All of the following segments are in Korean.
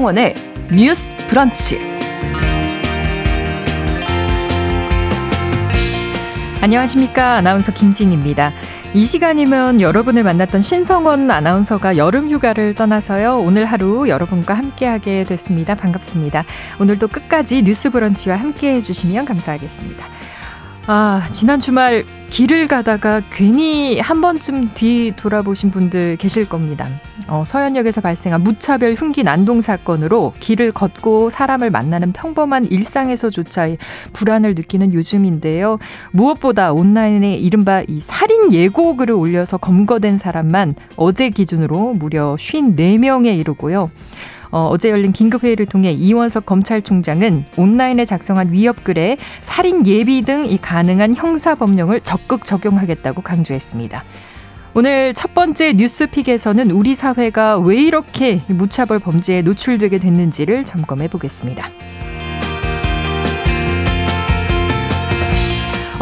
신성원의 뉴스 브런치. 안녕하십니까. 아나운서 김진입니다. 이 시간이면 여러분을 만났던 신성원 아나운서가 여름 휴가를 떠나서요. 오늘 하루 여러분과 함께하게 됐습니다. 반갑습니다. 오늘도 끝까지 뉴스 브런치와 함께 해주시면 감사하겠습니다. 아, 지난 주말 길을 가다가 괜히 한 번쯤 뒤 돌아보신 분들 계실 겁니다. 어, 서현역에서 발생한 무차별 흉기 난동 사건으로 길을 걷고 사람을 만나는 평범한 일상에서조차 불안을 느끼는 요즘인데요. 무엇보다 온라인에 이른바 이 살인 예고 글을 올려서 검거된 사람만 어제 기준으로 무려 54명에 이르고요. 어, 어제 열린 긴급회의를 통해 이원석 검찰총장은 온라인에 작성한 위협글에 살인 예비 등 이 가능한 형사법령을 적극 적용하겠다고 강조했습니다. 오늘 첫 번째 뉴스픽에서는 우리 사회가 왜 이렇게 무차별 범죄에 노출되게 됐는지를 점검해 보겠습니다.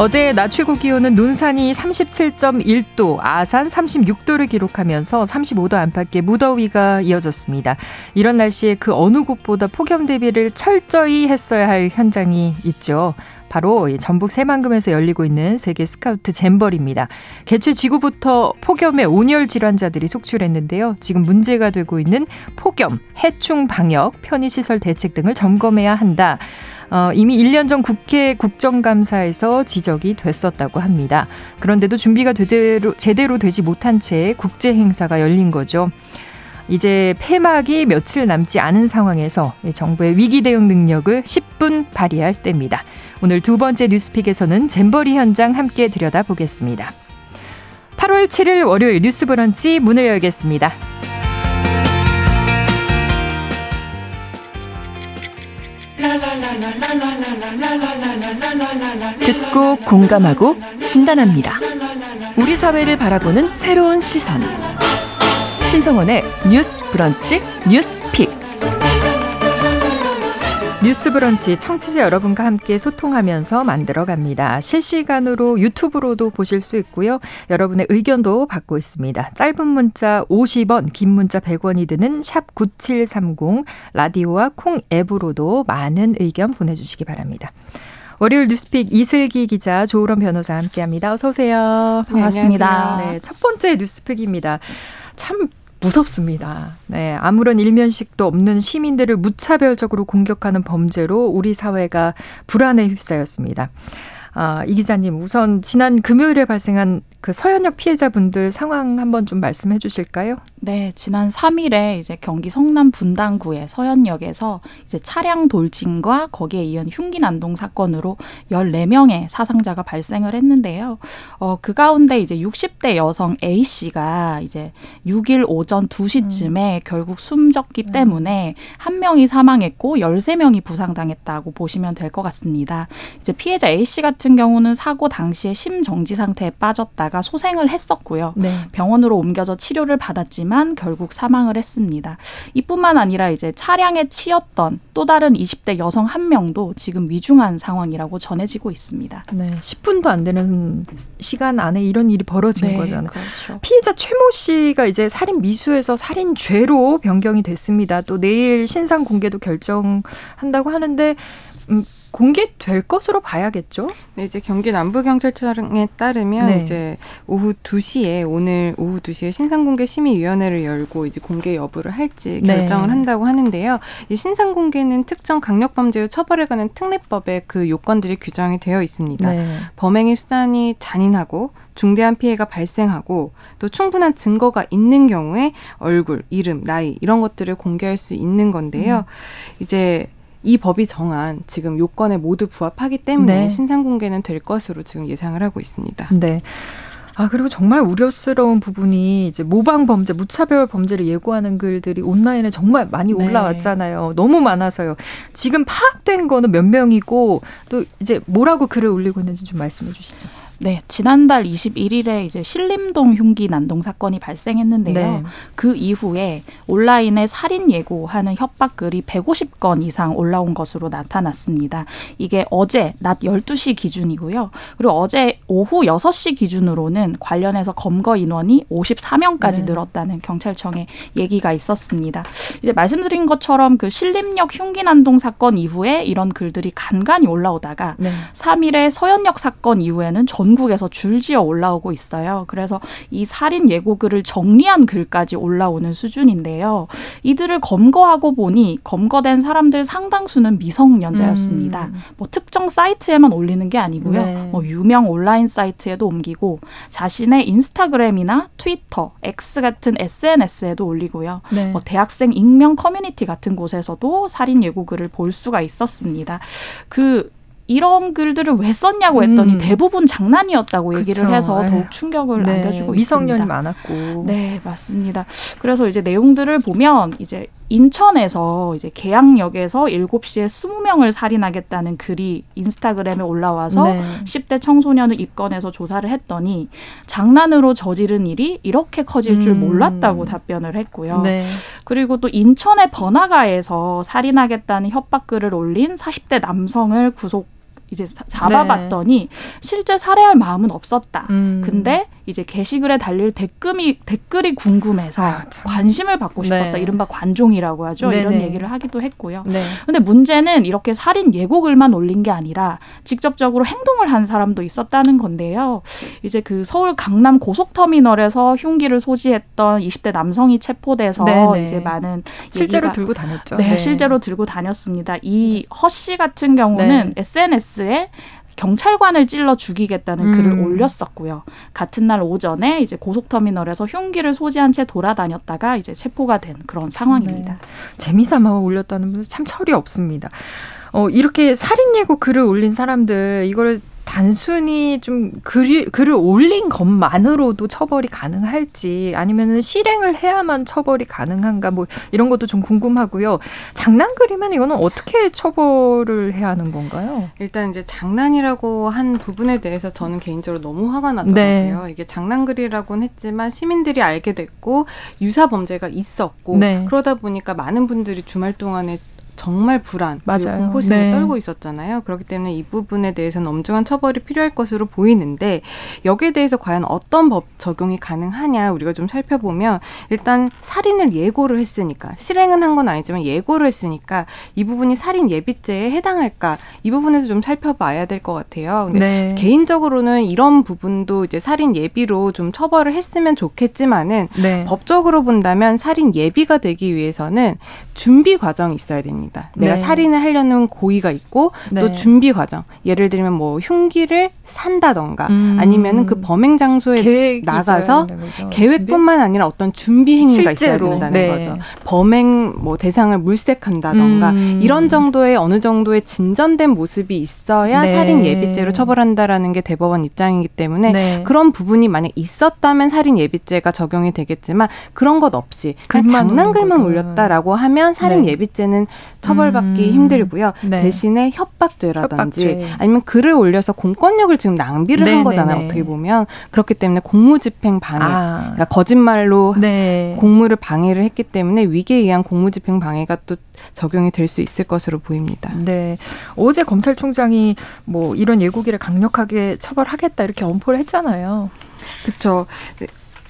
어제 낮 최고 기온은 논산이 37.1도, 아산 36도를 기록하면서 35도 안팎의 무더위가 이어졌습니다. 이런 날씨에 그 어느 곳보다 폭염 대비를 철저히 했어야 할 현장이 있죠. 바로 전북 새만금에서 열리고 있는 세계 스카우트 잼벌입니다. 개최 지구부터 폭염에 온열 질환자들이 속출했는데요. 지금 문제가 되고 있는 폭염, 해충 방역, 편의시설 대책 등을 점검해야 한다. 어, 이미 1년 전 국회 국정감사에서 지적이 됐었다고 합니다. 그런데도 준비가 제대로, 제대로 되지 못한 채 국제 행사가 열린 거죠. 이제 폐막이 며칠 남지 않은 상황에서 정부의 위기 대응 능력을 10분 발휘할 때입니다. 오늘 두 번째 뉴스픽에서는 잼버리 현장 함께 들여다보겠습니다. 8월 7일 월요일 뉴스 브런치 문을 열겠습니다. 듣고 공감하고 진단합니다. 우리 사회를 바라보는 새로운 시선. 신성원의 뉴스 브런치 뉴스 픽. 뉴스 브런치 청취자 여러분과 함께 소통하면서 만들어 갑니다. 실시간으로 유튜브로도 보실 수 있고요. 여러분의 의견도 받고 있습니다. 짧은 문자 50원, 긴 문자 100원이 드는 샵 9730 라디오와 콩 앱으로도 많은 의견 보내 주시기 바랍니다. 월요일 뉴스픽 이슬기 기자, 조우런 변호사 함께합니다. 어서 오세요. 반갑습니다. 네, 첫 번째 뉴스픽입니다. 참 무섭습니다. 네, 아무런 일면식도 없는 시민들을 무차별적으로 공격하는 범죄로 우리 사회가 불안에 휩싸였습니다. 아, 이 기자님, 우선 지난 금요일에 발생한 그 서현역 피해자분들 상황 한번 좀 말씀해 주실까요? 네, 지난 3일에 이제 경기 성남 분당구의 서현역에서 이제 차량 돌진과 거기에 이은 흉기 난동 사건으로 14명의 사상자가 발생을 했는데요. 어, 그 가운데 이제 60대 여성 A 씨가 이제 6일 오전 2시쯤에 음. 결국 숨졌기 음. 때문에 한 명이 사망했고 13명이 부상당했다고 보시면 될 것 같습니다. 이제 피해자 A 씨 같은 경우는 사고 당시에 심정지 상태에 빠졌다 있다가 소생을 했었고요. 네. 병원으로 옮겨져 치료를 받았지만 결국 사망을 했습니다. 이뿐만 아니라 이제 차량에 치였던 또 다른 20대 여성 한 명도 지금 위중한 상황이라고 전해지고 있습니다. 네. 10분도 안 되는 시간 안에 이런 일이 벌어진 네, 거잖아요. 그렇죠. 피해자 최모 씨가 이제 살인 미수에서 살인죄로 변경이 됐습니다. 또 내일 신상 공개도 결정한다고 하는데 음, 공개될 것으로 봐야겠죠? 네, 이제 경기 남부경찰청에 따르면 네. 이제 오후 2시에 오늘 오후 2시에 신상공개 심의위원회를 열고 이제 공개 여부를 할지 네. 결정을 네. 한다고 하는데요. 이 신상공개는 특정 강력범죄의 처벌에 관한 특례법에 그 요건들이 규정이 되어 있습니다. 네. 범행의 수단이 잔인하고 중대한 피해가 발생하고 또 충분한 증거가 있는 경우에 얼굴, 이름, 나이 이런 것들을 공개할 수 있는 건데요. 음. 이제 이 법이 정한 지금 요건에 모두 부합하기 때문에 네. 신상 공개는 될 것으로 지금 예상을 하고 있습니다. 네. 아, 그리고 정말 우려스러운 부분이 이제 모방 범죄, 무차별 범죄를 예고하는 글들이 온라인에 정말 많이 네. 올라왔잖아요. 네. 너무 많아서요. 지금 파악된 거는 몇 명이고 또 이제 뭐라고 글을 올리고 있는지 좀 말씀해 주시죠. 네, 지난달 21일에 이제 신림동 흉기 난동 사건이 발생했는데요. 네. 그 이후에 온라인에 살인 예고하는 협박 글이 150건 이상 올라온 것으로 나타났습니다. 이게 어제 낮 12시 기준이고요. 그리고 어제 오후 6시 기준으로는 관련해서 검거 인원이 54명까지 네. 늘었다는 경찰청의 얘기가 있었습니다. 이제 말씀드린 것처럼 그 신림역 흉기 난동 사건 이후에 이런 글들이 간간히 올라오다가 네. 3일에 서현역 사건 이후에는 전 국에서 줄지어 올라오고 있어요. 그래서 이 살인 예고글을 정리한 글까지 올라오는 수준인데요. 이들을 검거하고 보니 검거된 사람들 상당수는 미성년자였습니다. 음. 뭐 특정 사이트에만 올리는 게 아니고요. 네. 뭐 유명 온라인 사이트에도 옮기고 자신의 인스타그램이나 트위터, X 같은 SNS에도 올리고요. 네. 뭐 대학생 익명 커뮤니티 같은 곳에서도 살인 예고글을 볼 수가 있었습니다. 그 이런 글들을 왜 썼냐고 했더니 음. 대부분 장난이었다고 얘기를. 해서 더욱 네. 충격을 네. 안겨주고 미성년이 있습니다. 많았고. 네, 맞습니다. 그래서 이제 내용들을 보면 이제 인천에서 이제 계양역에서 7시에 20명을 살인하겠다는 글이 인스타그램에 올라와서 네. 10대 청소년을 입건해서 조사를 했더니 장난으로 저지른 일이 이렇게 커질 줄 음. 몰랐다고 답변을 했고요. 네. 그리고 또 인천의 번화가에서 살인하겠다는 협박글을 올린 40대 남성을 구속 이제 잡아봤더니 네. 실제 살해할 마음은 없었다. 음. 근데 이제 게시글에 달릴 댓글이 댓글이 궁금해서 아, 관심을 받고 싶었다. 네. 이른바 관종이라고 하죠. 네네. 이런 얘기를 하기도 했고요. 네. 근데 문제는 이렇게 살인 예고글만 올린 게 아니라 직접적으로 행동을 한 사람도 있었다는 건데요. 이제 그 서울 강남 고속터미널에서 흉기를 소지했던 20대 남성이 체포돼서 네네. 이제 많은 실제로 들고 다녔죠. 네, 네, 실제로 들고 다녔습니다. 이 허 씨 같은 경우는 SNS 에 네. 경찰관을 찔러 죽이겠다는 음. 글을 올렸었고요. 같은 날 오전에 이제 고속터미널에서 흉기를 소지한 채 돌아다녔다가 이제 체포가 된 그런 상황입니다. 네. 재미삼아 올렸다는 분들 참 철이 없습니다. 어, 이렇게 살인 예고 글을 올린 사람들 이걸 단순히 좀 글이, 글을 올린 것만으로도 처벌이 가능할지 아니면은 실행을 해야만 처벌이 가능한가 뭐 이런 것도 좀 궁금하고요. 장난글이면 이거는 어떻게 처벌을 해야 하는 건가요? 일단 이제 장난이라고 한 부분에 대해서 저는 개인적으로 너무 화가 나더라고요. 네. 이게 장난글이라고는 했지만 시민들이 알게 됐고 유사 범죄가 있었고 네. 그러다 보니까 많은 분들이 주말 동안에 정말 불안, 맞아요. 공포심을 네. 떨고 있었잖아요. 그렇기 때문에 이 부분에 대해서는 엄중한 처벌이 필요할 것으로 보이는데 여기에 대해서 과연 어떤 법 적용이 가능하냐 우리가 좀 살펴보면 일단 살인을 예고를 했으니까 실행은 한 건 아니지만 예고를 했으니까 이 부분이 살인 예비죄에 해당할까 이 부분에서 좀 살펴봐야 될 것 같아요. 근데 네. 개인적으로는 이런 부분도 이제 살인 예비로 좀 처벌을 했으면 좋겠지만은 네. 법적으로 본다면 살인 예비가 되기 위해서는 준비 과정이 있어야 됩니다. 있습니다. 내가 네. 살인을 하려는 고의가 있고 네. 또 준비 과정. 예를 들면 뭐 흉기를 산다던가 음. 아니면은 그 범행 장소에 나가서 계획뿐만 아니라 어떤 준비 행위가 실제로. 있어야 된다는 네. 거죠. 범행 뭐 대상을 물색한다던가 음. 이런 정도의 어느 정도의 진전된 모습이 있어야 네. 살인 예비죄로 처벌한다라는 게 대법원 입장이기 때문에 네. 그런 부분이 만약 있었다면 살인 예비죄가 적용이 되겠지만 그런 것 없이 그냥 장난글만 올렸다라고 하면 살인 네. 예비죄는 처벌받기 음. 힘들고요. 네. 대신에 협박죄라든지 협박죄. 아니면 글을 올려서 공권력을 지금 낭비를 네한 거잖아요. 네네. 어떻게 보면 그렇기 때문에 공무집행 방해, 아. 그러니까 거짓말로 네. 공무를 방해를 했기 때문에 위계에 의한 공무집행 방해가 또 적용이 될 수 있을 것으로 보입니다. 네. 어제 검찰총장이 뭐 이런 예고기를 강력하게 처벌하겠다 이렇게 엄포를 했잖아요. 그렇죠.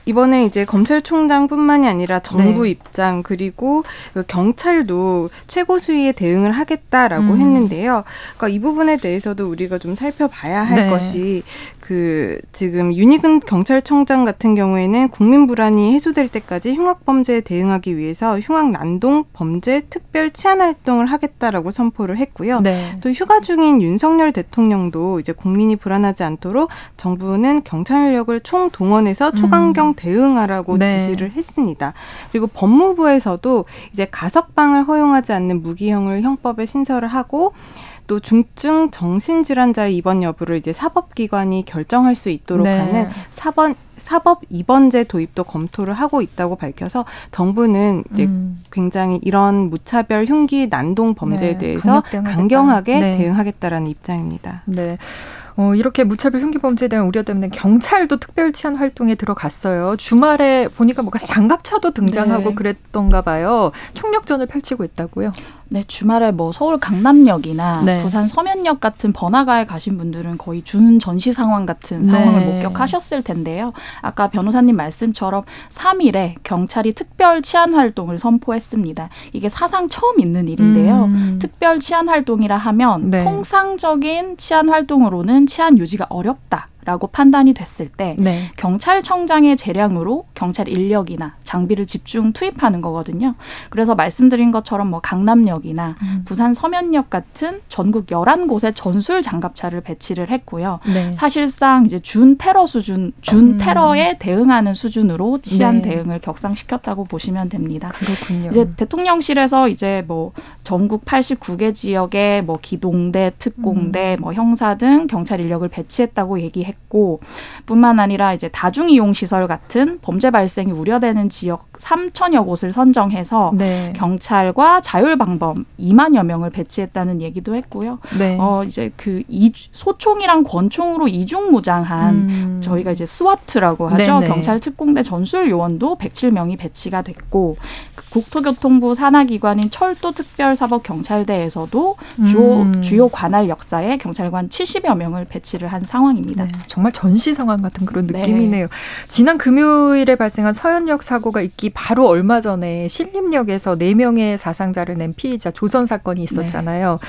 이번에 이제 검찰총장뿐만이 아니라 정부 네. 입장 그리고 그 경찰도 최고 수위에 대응을 하겠다라고 음. 했는데요. 그러니까 이 부분에 대해서도 우리가 좀 살펴봐야 할 네. 것이 그 지금 윤희근 경찰청장 같은 경우에는 국민 불안이 해소될 때까지 흉악 범죄에 대응하기 위해서 흉악 난동 범죄 특별 치안 활동을 하겠다라고 선포를 했고요. 네. 또 휴가 중인 윤석열 대통령도 이제 국민이 불안하지 않도록 정부는 경찰력을 총 동원해서 초강경 음. 대응하라고 네. 지시를 했습니다. 그리고 법무부에서도 이제 가석방을 허용하지 않는 무기형을 형법에 신설을 하고 또 중증 정신질환자의 입원 여부를 이제 사법기관이 결정할 수 있도록 네. 하는 사번 사법 입원제 도입도 검토를 하고 있다고 밝혀서 정부는 이제 음. 굉장히 이런 무차별 흉기 난동 범죄에 네, 대해서 강경하게 네. 대응하겠다라는 입장입니다. 네. 어, 이렇게 무차별 흉기 범죄에 대한 우려 때문에 경찰도 특별 치안 활동에 들어갔어요. 주말에 보니까 뭔가 장갑차도 등장하고 네. 그랬던가 봐요. 총력전을 펼치고 있다고요. 네, 주말에 뭐 서울 강남역이나 네. 부산 서면역 같은 번화가에 가신 분들은 거의 준 전시 상황 같은 상황을 네. 목격하셨을 텐데요. 아까 변호사님 말씀처럼 3일에 경찰이 특별 치안 활동을 선포했습니다. 이게 사상 처음 있는 일인데요. 음. 특별 치안 활동이라 하면 네. 통상적인 치안 활동으로는 치안 유지가 어렵다. 라고 판단이 됐을 때 네. 경찰청장의 재량으로 경찰 인력이나 장비를 집중 투입하는 거거든요. 그래서 말씀드린 것처럼 뭐 강남역이나 음. 부산 서면역 같은 전국 열한 곳에 전술 장갑차를 배치를 했고요. 네. 사실상 이제 준 테러 수준, 준 음. 테러에 대응하는 수준으로 치안 네. 대응을 격상시켰다고 보시면 됩니다. 그렇군요. 이제 대통령실에서 이제 뭐 전국 89개 지역에 뭐 기동대, 특공대, 음. 뭐 형사 등 경찰 인력을 배치했다고 얘기했고 했고 뿐만 아니라 이제 다중 이용 시설 같은 범죄 발생이 우려되는 지역 3천여 곳을 선정해서 네. 경찰과 자율방범 2만여 명을 배치했다는 얘기도 했고요. 네. 어 이제 그 이, 소총이랑 권총으로 이중 무장한 음. 저희가 이제 SWAT이라고 하죠. 네네. 경찰 특공대 전술 요원도 107명이 배치가 됐고 그 국토교통부 산하기관인 철도특별사법경찰대에서도 주요 음. 주요 관할 역사에 경찰관 70여 명을 배치를 한 상황입니다. 네. 정말 전시 상황 같은 그런 네. 느낌이네요. 네. 지난 금요일에 발생한 서현역 사고가 있기 바로 얼마 전에 신림역에서 4명의 사상자를 낸 피의자 조선 사건이 있었잖아요. 네.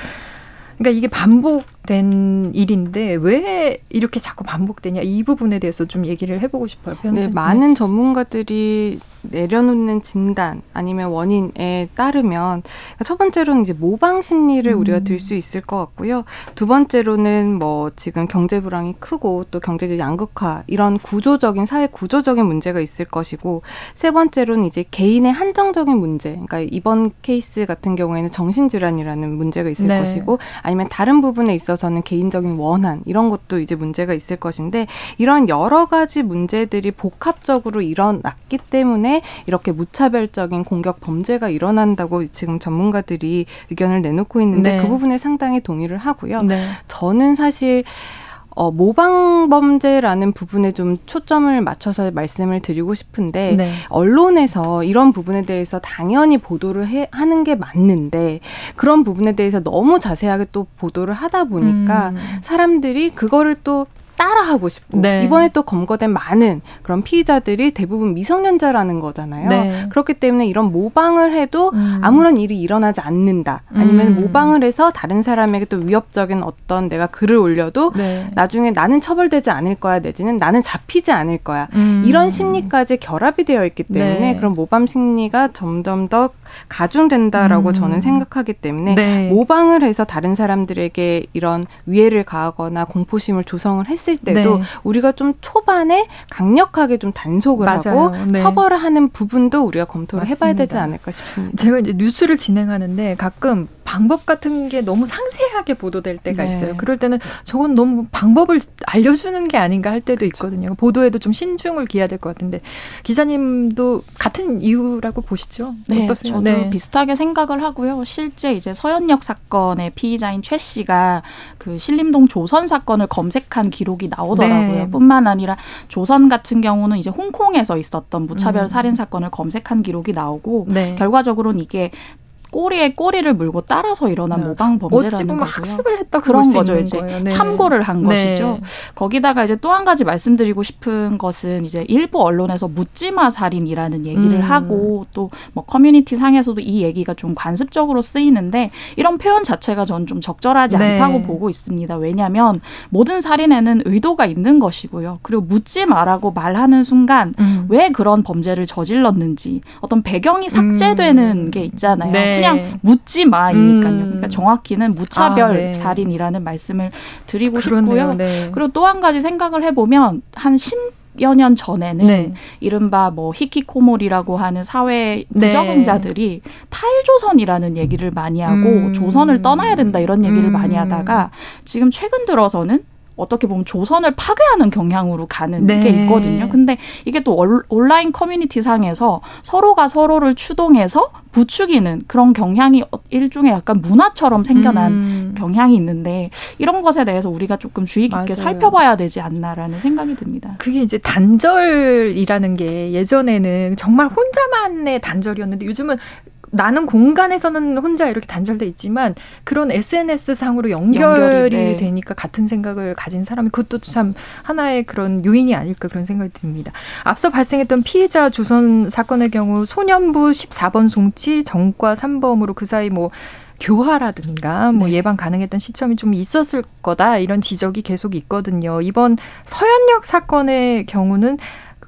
그러니까 이게 반복된 일인데 왜 이렇게 자꾸 반복되냐 이 부분에 대해서 좀 얘기를 해보고 싶어요. 네, 많은 전문가들이 내려놓는 진단 아니면 원인에 따르면 첫 번째로는 이제 모방 심리를 음. 우리가 들 수 있을 것 같고요. 두 번째로는 뭐 지금 경제 불황이 크고 또 경제적 양극화 이런 구조적인 사회 구조적인 문제가 있을 것이고 세 번째로는 이제 개인의 한정적인 문제. 그러니까 이번 케이스 같은 경우에는 정신 질환이라는 문제가 있을 네. 것이고 아니면 다른 부분에 있어서는 개인적인 원한 이런 것도 이제 문제가 있을 것인데 이런 여러 가지 문제들이 복합적으로 일어났기 때문에 때문에 이렇게 무차별적인 공격 범죄가 일어난다고 지금 전문가들이 의견을 내놓고 있는데 네. 그 부분에 상당히 동의를 하고요. 네. 저는 사실 어, 모방 범죄라는 부분에 좀 초점을 맞춰서 말씀을 드리고 싶은데 네. 언론에서 이런 부분에 대해서 당연히 보도를 해, 하는 게 맞는데 그런 부분에 대해서 너무 자세하게 또 보도를 하다 보니까 음. 사람들이 그거를 또 따라하고 싶고 네. 이번에 또 검거된 많은 그런 피의자들이 대부분 미성년자라는 거잖아요. 네. 그렇기 때문에 이런 모방을 해도 음. 아무런 일이 일어나지 않는다. 아니면 음. 모방을 해서 다른 사람에게 또 위협적인 어떤 내가 글을 올려도 네. 나중에 나는 처벌되지 않을 거야 내지는 나는 잡히지 않을 거야. 음. 이런 심리까지 결합이 되어 있기 때문에 네. 그런 모방 심리가 점점 더 가중된다라고 음. 저는 생각하기 때문에 네. 모방을 해서 다른 사람들에게 이런 위해를 가하거나 공포심을 조성을 했을 때도 네. 우리가 좀 초반에 강력하게 좀 단속을 맞아요. 하고 네. 처벌을 하는 부분도 우리가 검토를 맞습니다. 해봐야 되지 않을까 싶습니다. 제가 이제 뉴스를 진행하는데 가끔 방법 같은 게 너무 상세하게 보도될 때가 네. 있어요. 그럴 때는 저건 너무 방법을 알려주는 게 아닌가 할 때도 그렇죠. 있거든요. 보도에도 좀 신중을 기해야 될 것 같은데 기자님도 같은 이유라고 보시죠? 네, 어떠세요? 저도 네. 비슷하게 생각을 하고요. 실제 이제 서현역 사건의 피의자인 최 씨가 그 신림동 조선 사건을 검색한 기록이 나오더라고요. 네. 뿐만 아니라 조선 같은 경우는 이제 홍콩에서 있었던 무차별 음. 살인 사건을 검색한 기록이 나오고 네. 결과적으로는 이게 꼬리에 꼬리를 물고 따라서 일어난 네. 모방 범죄라는 거고요. 학습을 했다 그런 거죠. 이제 네. 참고를 한 네. 것이죠. 거기다가 이제 또 한 가지 말씀드리고 싶은 것은 이제 일부 언론에서 묻지마 살인이라는 얘기를 음. 하고 또 뭐 커뮤니티 상에서도 이 얘기가 좀 관습적으로 쓰이는데 이런 표현 자체가 저는 좀 적절하지 네. 않다고 보고 있습니다. 왜냐하면 모든 살인에는 의도가 있는 것이고요. 그리고 묻지 마라고 말하는 순간 음. 왜 그런 범죄를 저질렀는지 어떤 배경이 삭제되는 음. 게 있잖아요. 네. 그냥 묻지 마이니까요. 음. 그러니까 정확히는 무차별 아, 네. 살인이라는 말씀을 드리고 그러네요. 싶고요. 네. 그리고 또 한 가지 생각을 해보면 한 10, 여년 전에는 네. 이른바 뭐 히키코모리라고 하는 사회 네. 부적응자들이 네. 탈조선이라는 얘기를 많이 하고 음. 조선을 떠나야 된다 이런 얘기를 음. 많이 하다가 지금 최근 들어서는 어떻게 보면 조선을 파괴하는 경향으로 가는 네. 게 있거든요. 근데 이게 또 온라인 커뮤니티 상에서 서로가 서로를 추동해서 부추기는 그런 경향이 일종의 약간 문화처럼 생겨난 음. 경향이 있는데 이런 것에 대해서 우리가 조금 주의 깊게 맞아요. 살펴봐야 되지 않나라는 생각이 듭니다. 그게 이제 단절이라는 게 예전에는 정말 혼자만의 단절이었는데 요즘은 나는 공간에서는 혼자 이렇게 단절돼 있지만 그런 SNS 상으로 연결이, 연결이 네. 되니까 같은 생각을 가진 사람이 그것도 참 하나의 그런 요인이 아닐까 그런 생각이 듭니다. 앞서 발생했던 피해자 조선 사건의 경우 소년부 14번 송치 정과 3범으로 그 사이 뭐 교화라든가 뭐 네. 예방 가능했던 시점이 좀 있었을 거다 이런 지적이 계속 있거든요. 이번 서현역 사건의 경우는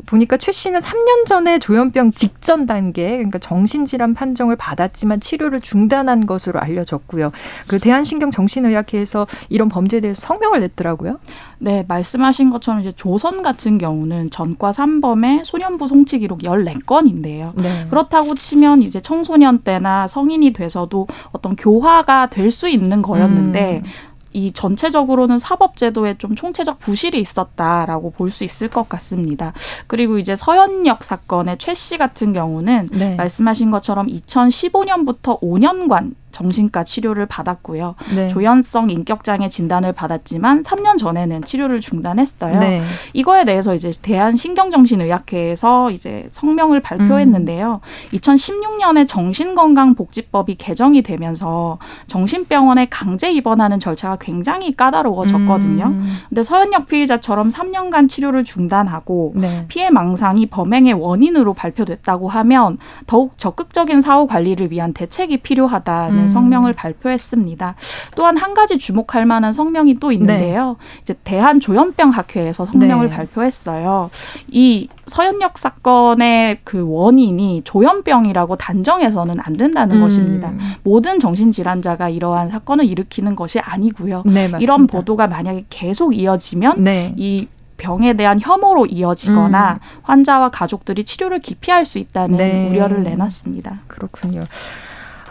보니까 최 씨는 3년 전에 조현병 직전 단계, 그러니까 정신질환 판정을 받았지만 치료를 중단한 것으로 알려졌고요. 그 대한신경정신의학회에서 이런 범죄에 대해서 성명을 냈더라고요. 네, 말씀하신 것처럼 이제 조선 같은 경우는 전과 3범의 소년부 송치 기록 14건인데요. 네. 그렇다고 치면 이제 청소년 때나 성인이 돼서도 어떤 교화가 될 수 있는 거였는데 음. 이 전체적으로는 사법제도에 좀 총체적 부실이 있었다라고 볼 수 있을 것 같습니다. 그리고 이제 서현역 사건의 최 씨 같은 경우는 네. 말씀하신 것처럼 2015년부터 5년간 정신과 치료를 받았고요. 네. 조현성 인격장애 진단을 받았지만 3년 전에는 치료를 중단했어요. 네. 이거에 대해서 이제 대한신경정신의학회에서 이제 성명을 발표했는데요. 음. 2016년에 정신건강복지법이 개정이 되면서 정신병원에 강제 입원하는 절차가 굉장히 까다로워졌거든요. 음. 근데 서현역 피의자처럼 3년간 치료를 중단하고 네. 피해 망상이 범행의 원인으로 발표됐다고 하면 더욱 적극적인 사후 관리를 위한 대책이 필요하다는 음. 성명을 발표했습니다. 또한 한 가지 주목할 만한 성명이 또 있는데요. 네. 이제 대한조현병 학회에서 성명을 네. 발표했어요. 이 서현역 사건의 그 원인이 조현병이라고 단정해서는 안 된다는 음. 것입니다. 모든 정신질환자가 이러한 사건을 일으키는 것이 아니고요. 네, 이런 보도가 만약에 계속 이어지면 네. 이 병에 대한 혐오로 이어지거나 음. 환자와 가족들이 치료를 기피할 수 있다는 네. 우려를 내놨습니다. 그렇군요.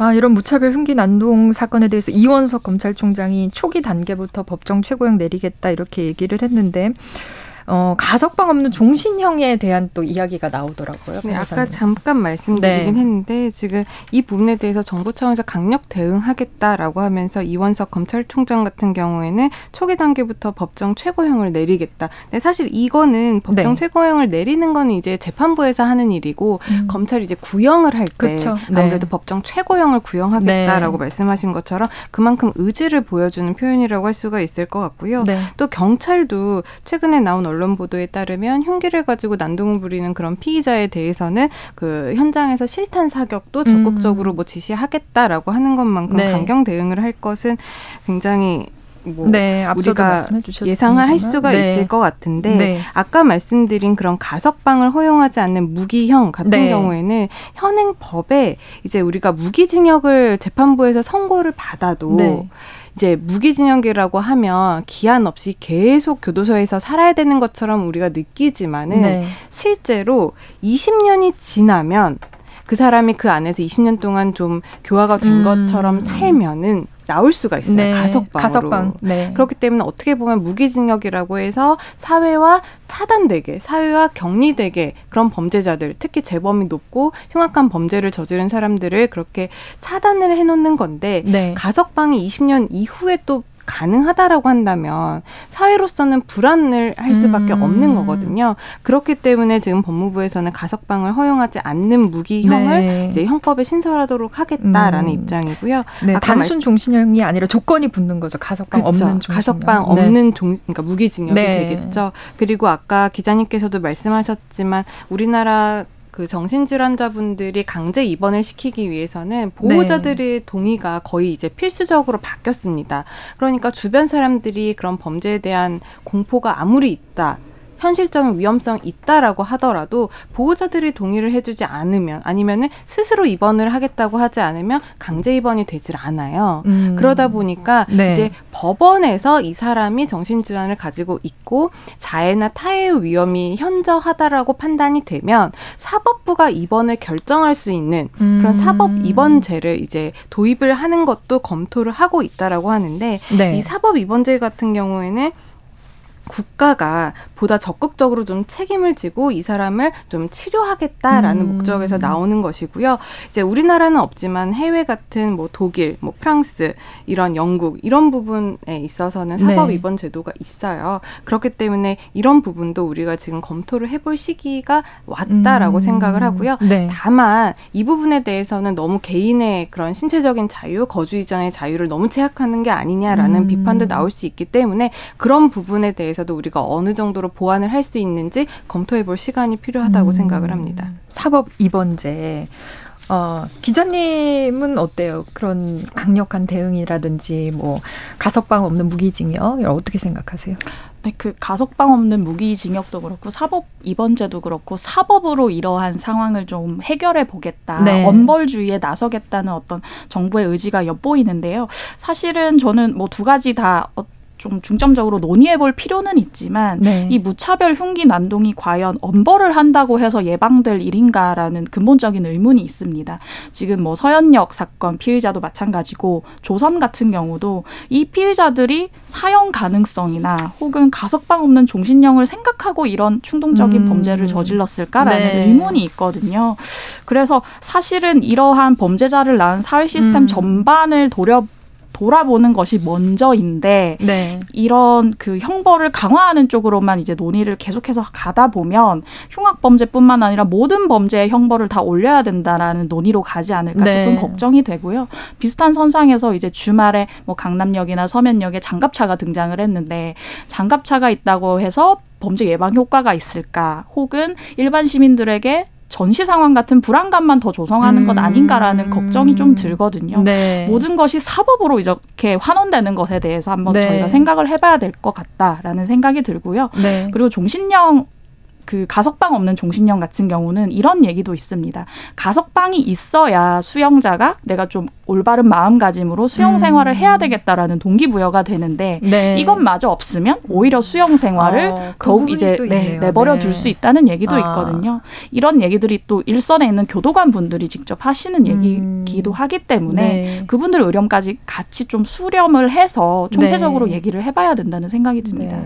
아, 이런 무차별 흉기 난동 사건에 대해서 이원석 검찰총장이 초기 단계부터 법정 최고형 내리겠다 이렇게 얘기를 했는데 어, 가석방 없는 종신형에 대한 또 이야기가 나오더라고요. 네, 아까 잠깐 말씀드리긴 네. 했는데 지금 이 부분에 대해서 정부 차원에서 강력 대응하겠다라고 하면서 이원석 검찰총장 같은 경우에는 초기 단계부터 법정 최고형을 내리겠다. 근데 사실 이거는 법정 네. 최고형을 내리는 거는 이제 재판부에서 하는 일이고 음. 검찰이 이제 구형을 할때 네. 아무래도 법정 최고형을 구형하겠다라고 네. 말씀하신 것처럼 그만큼 의지를 보여주는 표현이라고 할 수가 있을 것 같고요. 네. 또 경찰도 최근에 나온 언론 보도에 따르면 흉기를 가지고 난동을 부리는 그런 피의자에 대해서는 그 현장에서 실탄 사격도 음. 적극적으로 뭐 지시하겠다라고 하는 것만큼 네. 강경 대응을 할 것은 굉장히 뭐 네, 우리가 예상을 할 수가 네. 있을 것 같은데 네. 아까 말씀드린 그런 가석방을 허용하지 않는 무기형 같은 네. 경우에는 현행 법에 이제 우리가 무기징역을 재판부에서 선고를 받아도 네. 이제 무기징역이라고 하면 기한 없이 계속 교도소에서 살아야 되는 것처럼 우리가 느끼지만은 네. 실제로 20년이 지나면 그 사람이 그 안에서 20년 동안 좀 교화가 된 음. 것처럼 살면은 나올 수가 있어요. 네. 가석방으로. 가석방. 네. 그렇기 때문에 어떻게 보면 무기징역이라고 해서 사회와 차단되게, 사회와 격리되게 그런 범죄자들, 특히 재범이 높고 흉악한 범죄를 저지른 사람들을 그렇게 차단을 해놓는 건데 네. 가석방이 20년 이후에 또 가능하다라고 한다면 사회로서는 불안을 할 수밖에 음. 없는 거거든요. 그렇기 때문에 지금 법무부에서는 가석방을 허용하지 않는 무기형을 네. 이제 형법에 신설하도록 하겠다라는 음. 입장이고요. 네, 단순 말... 종신형이 아니라 조건이 붙는 거죠. 가석방 그쵸. 없는 종신형. 가석방 네. 없는 종 그러니까 무기징역이 네. 되겠죠. 그리고 아까 기자님께서도 말씀하셨지만 우리나라 그 정신질환자분들이 강제 입원을 시키기 위해서는 보호자들의 네. 동의가 거의 이제 필수적으로 바뀌었습니다. 그러니까 주변 사람들이 그런 범죄에 대한 공포가 아무리 있다. 현실적인 위험성이 있다라고 하더라도 보호자들이 동의를 해주지 않으면 아니면은 스스로 입원을 하겠다고 하지 않으면 강제 입원이 되질 않아요. 음. 그러다 보니까 네. 이제 법원에서 이 사람이 정신질환을 가지고 있고 자해나 타해의 위험이 현저하다라고 판단이 되면 사법부가 입원을 결정할 수 있는 그런 음. 사법 입원제를 이제 도입을 하는 것도 검토를 하고 있다라고 하는데 네. 이 사법 입원제 같은 경우에는 국가가 보다 적극적으로 좀 책임을 지고 이 사람을 좀 치료하겠다라는 음. 목적에서 나오는 것이고요. 이제 우리나라는 없지만 해외 같은 뭐 독일, 뭐 프랑스 이런 영국 이런 부분에 있어서는 사법 네. 입원 제도가 있어요. 그렇기 때문에 이런 부분도 우리가 지금 검토를 해볼 시기가 왔다라고 음. 생각을 하고요. 네. 다만 이 부분에 대해서는 너무 개인의 그런 신체적인 자유, 거주 이전의 자유를 너무 제약하는 게 아니냐라는 음. 비판도 나올 수 있기 때문에 그런 부분에 대해서 도 우리가 어느 정도로 보완을 할 수 있는지 검토해 볼 시간이 필요하다고 음. 생각을 합니다. 사법 입원제 어, 기자님은 어때요? 그런 강력한 대응이라든지 뭐 가석방 없는 무기징역 어떻게 생각하세요? 네, 그 가석방 없는 무기징역도 그렇고 사법 입원제도 그렇고 사법으로 이러한 상황을 좀 해결해 보겠다. 네. 엄벌주의에 나서겠다는 어떤 정부의 의지가 엿보이는데요. 사실은 저는 뭐 두 가지 다 좀 중점적으로 논의해 볼 필요는 있지만 네. 이 무차별 흉기 난동이 과연 엄벌을 한다고 해서 예방될 일인가라는 근본적인 의문이 있습니다. 지금 뭐 서현역 사건 피의자도 마찬가지고 조선 같은 경우도 이 피의자들이 사형 가능성이나 혹은 가석방 없는 종신형을 생각하고 이런 충동적인 음. 범죄를 저질렀을까라는 네. 의문이 있거든요. 그래서 사실은 이러한 범죄자를 낳은 사회 시스템 음. 전반을 돌려 돌아보는 것이 먼저인데 네. 이런 그 형벌을 강화하는 쪽으로만 이제 논의를 계속해서 가다 보면 흉악 범죄뿐만 아니라 모든 범죄의 형벌을 다 올려야 된다라는 논의로 가지 않을까 네. 조금 걱정이 되고요. 비슷한 선상에서 이제 주말에 뭐 강남역이나 서면역에 장갑차가 등장을 했는데 장갑차가 있다고 해서 범죄 예방 효과가 있을까? 혹은 일반 시민들에게 전시 상황 같은 불안감만 더 조성하는 음. 것 아닌가라는 걱정이 좀 들거든요. 네. 모든 것이 사법으로 이렇게 환원되는 것에 대해서 한번 네. 저희가 생각을 해봐야 될 것 같다라는 생각이 들고요. 네. 그리고 종신형 그 가석방 없는 종신형 같은 경우는 이런 얘기도 있습니다. 가석방이 있어야 수용자가 내가 좀 올바른 마음가짐으로 생활을 음. 해야 되겠다라는 동기부여가 되는데 네. 이것마저 없으면 오히려 수용 생활을 어, 그 더욱 이제 네, 내버려 네. 둘수 있다는 얘기도 아. 있거든요. 이런 얘기들이 또 일선에 있는 교도관 분들이 직접 하시는 얘기기도 음. 하기 때문에 네. 그분들 의견까지 같이 좀 수렴을 해서 총체적으로 네. 얘기를 해봐야 된다는 생각이 듭니다.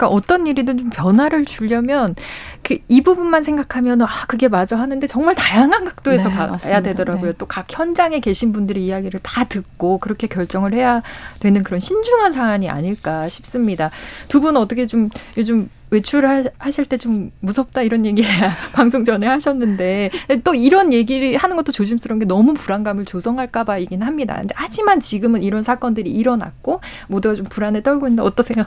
네. 그러니까 어떤 일이든 좀 변화를 주려면 그 이 부분만 생각하면 아 그게 맞아 하는데 정말 다양한 각도에서 네, 봐야 맞습니다. 되더라고요. 네. 또각 현장에 계신 분들의 이야기를 다 듣고 그렇게 결정을 해야 되는 그런 신중한 사안이 아닐까 싶습니다. 두 분 어떻게 좀 요즘 외출을 하실 때 좀 무섭다 이런 얘기 방송 전에 하셨는데 또 이런 얘기를 하는 것도 조심스러운 게 너무 불안감을 조성할까 봐이긴 합니다. 하지만 지금은 이런 사건들이 일어났고 모두가 좀 불안에 떨고 있는데 어떠세요?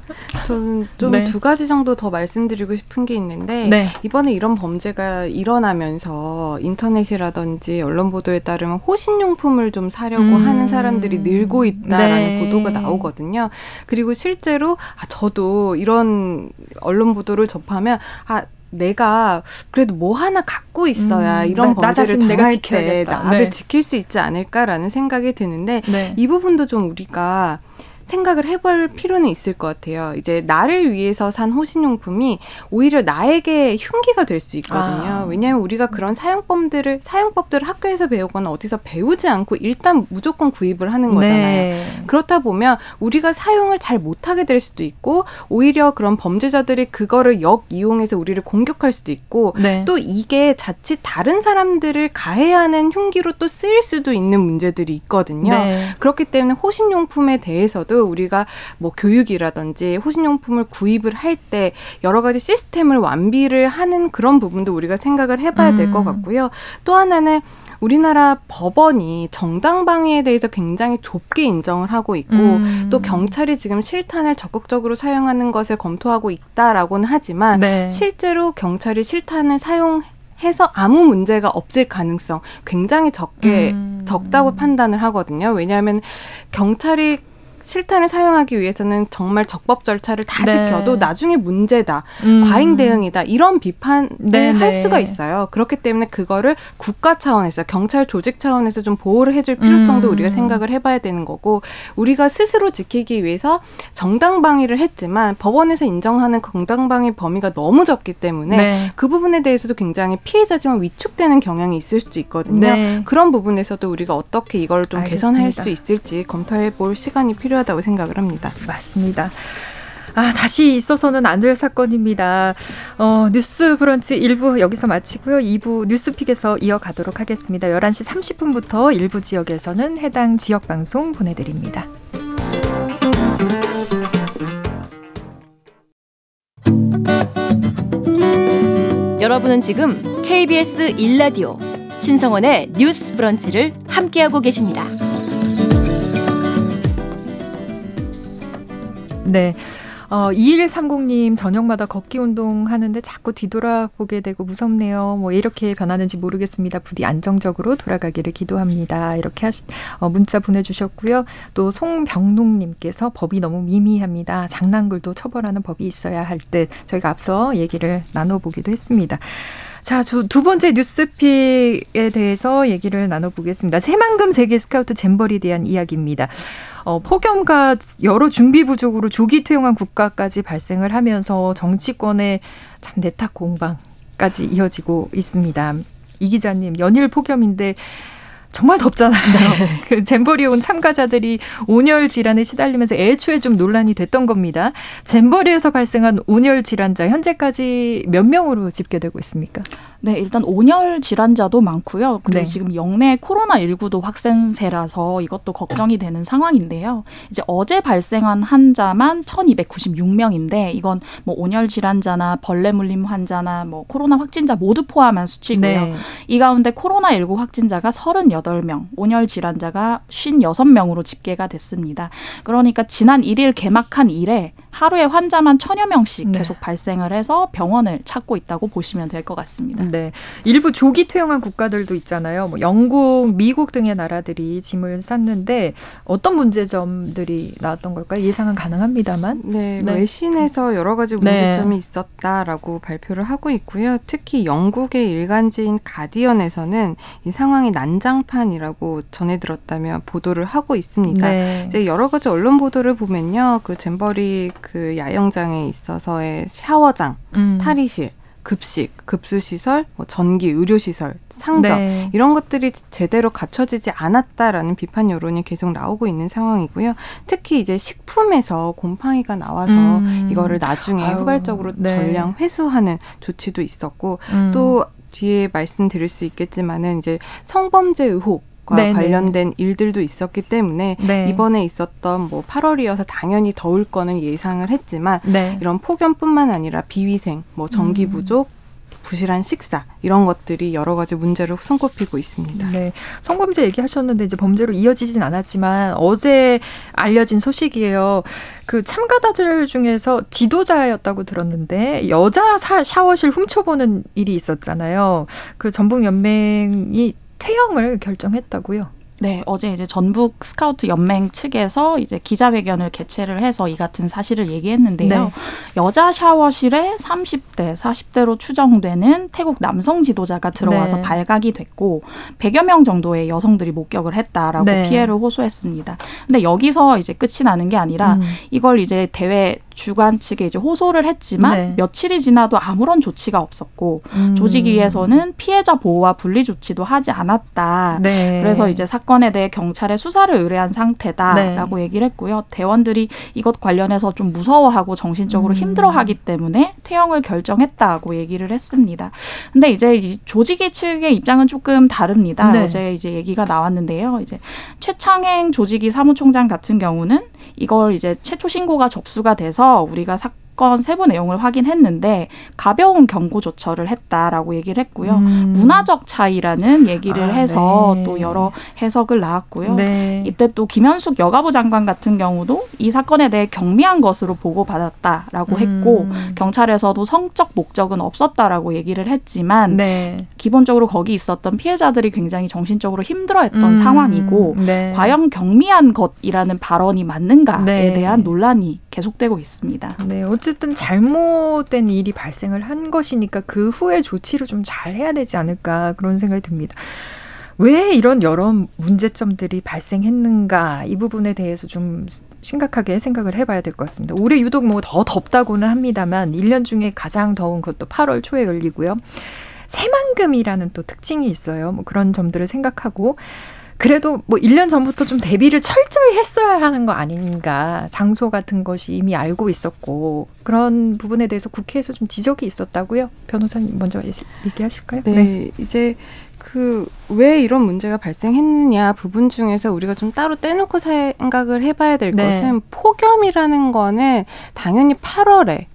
저는 좀두 네. 가지 정도 더 말씀드리고 싶은 게 있는데 네. 이번에 이런 범죄가 일어나면서 인터넷이라든지 언론 보도에 따르면 호신용품을 좀 사려고 음. 하는 사람들이 늘고 있다라는 네. 보도가 나오거든요. 그리고 실제로 아, 저도 이런 언론 보도를 접하면 아 내가 그래도 뭐 하나 갖고 있어야 음, 이런 나, 범죄를 나 당할 때 나를 네. 지킬 수 있지 않을까라는 생각이 드는데 네. 이 부분도 좀 우리가 생각을 해볼 필요는 있을 것 같아요. 이제 나를 위해서 산 호신용품이 오히려 나에게 흉기가 될 수 있거든요. 아. 왜냐하면 우리가 그런 사용법들을 사용법들을 학교에서 배우거나 어디서 배우지 않고 일단 무조건 구입을 하는 거잖아요. 네. 그렇다 보면 우리가 사용을 잘 못하게 될 수도 있고 오히려 그런 범죄자들이 그거를 역 이용해서 우리를 공격할 수도 있고 네. 또 이게 자칫 다른 사람들을 가해하는 흉기로 또 쓰일 수도 있는 문제들이 있거든요. 네. 그렇기 때문에 호신용품에 대해서도 우리가 뭐 교육이라든지 호신용품을 구입을 할 때 여러 가지 시스템을 완비를 하는 그런 부분도 우리가 생각을 해봐야 될것 음. 같고요. 또 하나는 우리나라 법원이 정당 방위에 대해서 굉장히 좁게 인정을 하고 있고 음. 또 경찰이 지금 실탄을 적극적으로 사용하는 것을 검토하고 있다라고는 하지만 네. 실제로 경찰이 실탄을 사용 해서 아무 문제가 없을 가능성 굉장히 적게 음. 적다고 판단을 하거든요. 왜냐하면 경찰이 실탄을 사용하기 위해서는 정말 적법 절차를 다 네. 지켜도 나중에 문제다, 음. 과잉 대응이다 이런 비판을 네, 할 네. 수가 있어요. 그렇기 때문에 그거를 국가 차원에서 경찰 조직 차원에서 좀 보호를 해줄 필요성도 음. 우리가 생각을 해봐야 되는 거고 우리가 스스로 지키기 위해서 정당방위를 했지만 법원에서 인정하는 정당방위 범위가 너무 적기 때문에 네. 그 부분에 대해서도 굉장히 피해자지만 위축되는 경향이 있을 수도 있거든요. 네. 그런 부분에서도 우리가 어떻게 이걸 좀 알겠습니다. 개선할 수 있을지 검토해 볼 시간이 필요. 필요하다고 생각을 합니다. 맞습니다. 아, 다시 있어서는 안 될 사건입니다. 어, 뉴스 브런치 1부 여기서 마치고요. 2부 뉴스픽에서 이어가도록 하겠습니다. 11시 30분부터 일부 지역에서는 해당 지역 방송 보내드립니다. 여러분은 지금 KBS 1라디오 신성원의 뉴스 브런치를 함께하고 계십니다. 네. 어, 2130님 저녁마다 걷기 운동 하는데 자꾸 뒤돌아보게 되고 무섭네요. 뭐 이렇게 변하는지 모르겠습니다. 부디 안정적으로 돌아가기를 기도합니다. 이렇게 하시, 어, 문자 보내주셨고요. 또 송병록님께서 법이 너무 미미합니다. 장난글도 처벌하는 법이 있어야 할 듯 저희가 앞서 얘기를 나눠보기도 했습니다. 자, 두 번째 뉴스픽에 대해서 얘기를 나눠보겠습니다. 새만금 세계 스카우트 잼버리에 대한 이야기입니다. 어, 폭염과 여러 준비 부족으로 조기 퇴용한 국가까지 발생을 하면서 정치권의 참 내탁 공방까지 이어지고 있습니다. 이 기자님, 연일 폭염인데 정말 덥잖아요. 네. 그 잼버리에 온 참가자들이 온열 질환에 시달리면서 애초에 좀 논란이 됐던 겁니다. 잼버리에서 발생한 온열 질환자 현재까지 몇 명으로 집계되고 있습니까? 네, 일단 온열 질환자도 많고요. 그리고 네. 지금 영내 코로나19도 확산세라서 이것도 걱정이 되는 상황인데요. 이제 어제 발생한 환자만 1296명인데 이건 뭐 온열 질환자나 벌레 물림 환자나 뭐 코로나 확진자 모두 포함한 수치고요. 네. 이 가운데 코로나19 확진자가 38명, 온열 질환자가 56명으로 집계가 됐습니다. 그러니까 지난 1일 개막한 이래 하루에 환자만 천여 명씩 네. 계속 발생을 해서 병원을 찾고 있다고 보시면 될 것 같습니다. 네. 일부 조기 퇴영한 국가들도 있잖아요. 뭐 영국, 미국 등의 나라들이 짐을 쌌는데 어떤 문제점들이 나왔던 걸까요? 예상은 가능합니다만. 네. 네. 외신에서 여러 가지 네. 문제점이 네. 있었다라고 발표를 하고 있고요. 특히 영국의 일간지인 가디언에서는 이 상황이 난장판이라고 전해 들었다며 보도를 하고 있습니다. 네. 이제 여러 가지 언론 보도를 보면요. 그 잼버리 그 야영장에 있어서의 샤워장, 음. 탈의실, 급식, 급수시설, 뭐 전기, 의료시설, 상점 네. 이런 것들이 제대로 갖춰지지 않았다라는 비판 여론이 계속 나오고 있는 상황이고요. 특히 이제 식품에서 곰팡이가 나와서 음. 이거를 나중에 아유, 후발적으로 네. 전량 회수하는 조치도 있었고 음. 또 뒤에 말씀드릴 수 있겠지만은 이제 성범죄 의혹 과 네네. 관련된 일들도 있었기 때문에 네. 이번에 있었던 뭐 8월이어서 당연히 더울 거는 예상을 했지만 네. 이런 폭염뿐만 아니라 비위생, 뭐 전기 음. 부족, 음. 부실한 식사 이런 것들이 여러 가지 문제로 손꼽히고 있습니다. 네, 성범죄 얘기하셨는데 이제 범죄로 이어지진 않았지만 어제 알려진 소식이에요. 그 참가자들 중에서 지도자였다고 들었는데 여자 샤워실 훔쳐보는 일이 있었잖아요. 그 전북 연맹이 퇴영을 결정했다고요. 네, 어제 이제 전북 스카우트 연맹 측에서 이제 기자회견을 개최를 해서 이 같은 사실을 얘기했는데요. 네. 여자 샤워실에 30대, 40대로 추정되는 태국 남성 지도자가 들어와서 네. 발각이 됐고 100여 명 정도의 여성들이 목격을 했다라고 네. 피해를 호소했습니다. 근데 여기서 이제 끝이 나는 게 아니라 음. 이걸 이제 대회 주관 측에 이제 호소를 했지만 네. 며칠이 지나도 아무런 조치가 없었고 음. 조직위에서는 피해자 보호와 분리 조치도 하지 않았다. 네. 그래서 이제 사건에 대해 경찰에 수사를 의뢰한 상태다라고 네. 얘기를 했고요. 대원들이 이것 관련해서 좀 무서워하고 정신적으로 음. 힘들어하기 때문에 퇴영을 결정했다고 얘기를 했습니다. 근데 이제 조직위 측의 입장은 조금 다릅니다. 네. 어제 이제 얘기가 나왔는데요. 이제 최창행 조직위 사무총장 같은 경우는 이걸 이제 최초 신고가 접수가 돼서 우리가 사, 사 건 세부 내용을 확인했는데 가벼운 경고 조처를 했다라고 얘기를 했고요. 음. 문화적 차이라는 얘기를 아, 해서 네. 또 여러 해석을 나왔고요. 네. 이때 또 김현숙 여가부 장관 같은 경우도 이 사건에 대해 경미한 것으로 보고받았다라고 음. 했고 경찰에서도 성적 목적은 없었다라고 얘기를 했지만 네. 기본적으로 거기 있었던 피해자들이 굉장히 정신적으로 힘들어했던 음. 상황이고 네. 과연 경미한 것이라는 발언이 맞는가에 네. 대한 논란이 계속되고 있습니다. 네, 어쨌든 잘못된 일이 발생을 한 것이니까 그 후에 조치를 좀 잘 해야 되지 않을까 그런 생각이 듭니다. 왜 이런 여러 문제점들이 발생했는가 이 부분에 대해서 좀 심각하게 생각을 해봐야 될 것 같습니다. 올해 유독 뭐 더 덥다고는 합니다만 1년 중에 가장 더운 것도 8월 초에 열리고요. 새만금이라는 또 특징이 있어요. 뭐 그런 점들을 생각하고 그래도 뭐 1년 전부터 좀 대비를 철저히 했어야 하는 거 아닌가. 장소 같은 것이 이미 알고 있었고 그런 부분에 대해서 국회에서 좀 지적이 있었다고요. 변호사님 먼저 얘기하실까요? 네, 네. 이제 그 왜 이런 문제가 발생했느냐 부분 중에서 우리가 좀 따로 떼놓고 생각을 해봐야 될 네. 것은 폭염이라는 거는 당연히 8월에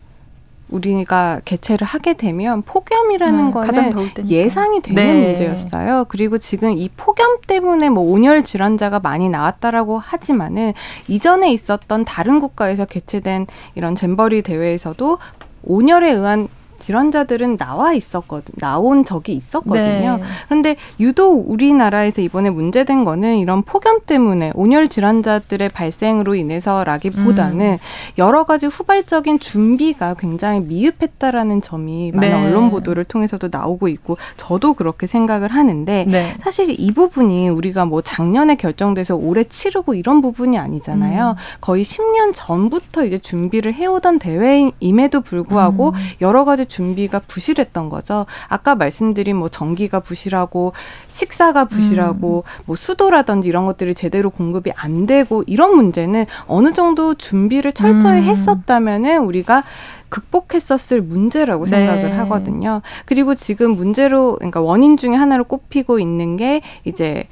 우리가 개최를 하게 되면 폭염이라는 네, 거는 예상이 되는 네. 문제였어요. 그리고 지금 이 폭염 때문에 뭐 온열 질환자가 많이 나왔다라고 하지만은 이전에 있었던 다른 국가에서 개최된 이런 잼버리 대회에서도 온열에 의한 질환자들은 나와 있었거든 나온 적이 있었거든요. 네. 그런데 유독 우리나라에서 이번에 문제된 거는 이런 폭염 때문에 온열 질환자들의 발생으로 인해서라기보다는 음. 여러 가지 후발적인 준비가 굉장히 미흡했다라는 점이 많은 네. 언론 보도를 통해서도 나오고 있고 저도 그렇게 생각을 하는데 네. 사실 이 부분이 우리가 뭐 작년에 결정돼서 올해 치르고 이런 부분이 아니잖아요. 음. 거의 10년 전부터 이제 준비를 해오던 대회임에도 불구하고 음. 여러 가지 준비가 부실했던 거죠. 아까 말씀드린 뭐 전기가 부실하고 식사가 부실하고 음. 뭐 수도라든지 이런 것들이 제대로 공급이 안 되고 이런 문제는 어느 정도 준비를 철저히 음. 했었다면은 우리가 극복했었을 문제라고 네. 생각을 하거든요. 그리고 지금 문제로 그러니까 원인 중에 하나로 꼽히고 있는 게 이제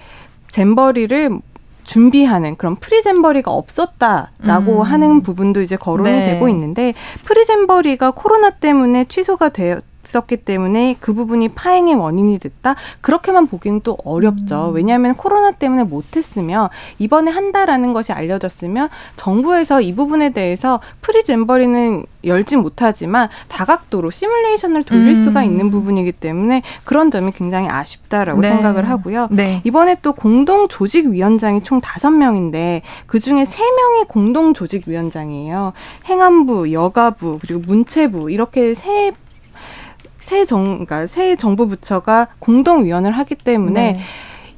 잼버리를 준비하는 그런 프리잼버리가 없었다라고 음. 하는 부분도 이제 거론이 네. 되고 있는데 프리잼버리가 코로나 때문에 취소가 되어 있었기 때문에 그 부분이 파행의 원인이 됐다 그렇게만 보기는 또 어렵죠. 음. 왜냐하면 코로나 때문에 못했으면 이번에 한다라는 것이 알려졌으면 정부에서 이 부분에 대해서 프리잼버리는 열지 못하지만 다각도로 시뮬레이션을 돌릴 음. 수가 있는 부분이기 때문에 그런 점이 굉장히 아쉽다라고 네. 생각을 하고요. 네. 이번에 또 공동 조직 위원장이 총 다섯 명인데 그 중에 세 명이 공동 조직 위원장이에요. 행안부, 여가부 그리고 문체부 이렇게 세 새 정, 그러니까 새 정부 부처가 공동위원을 하기 때문에 네.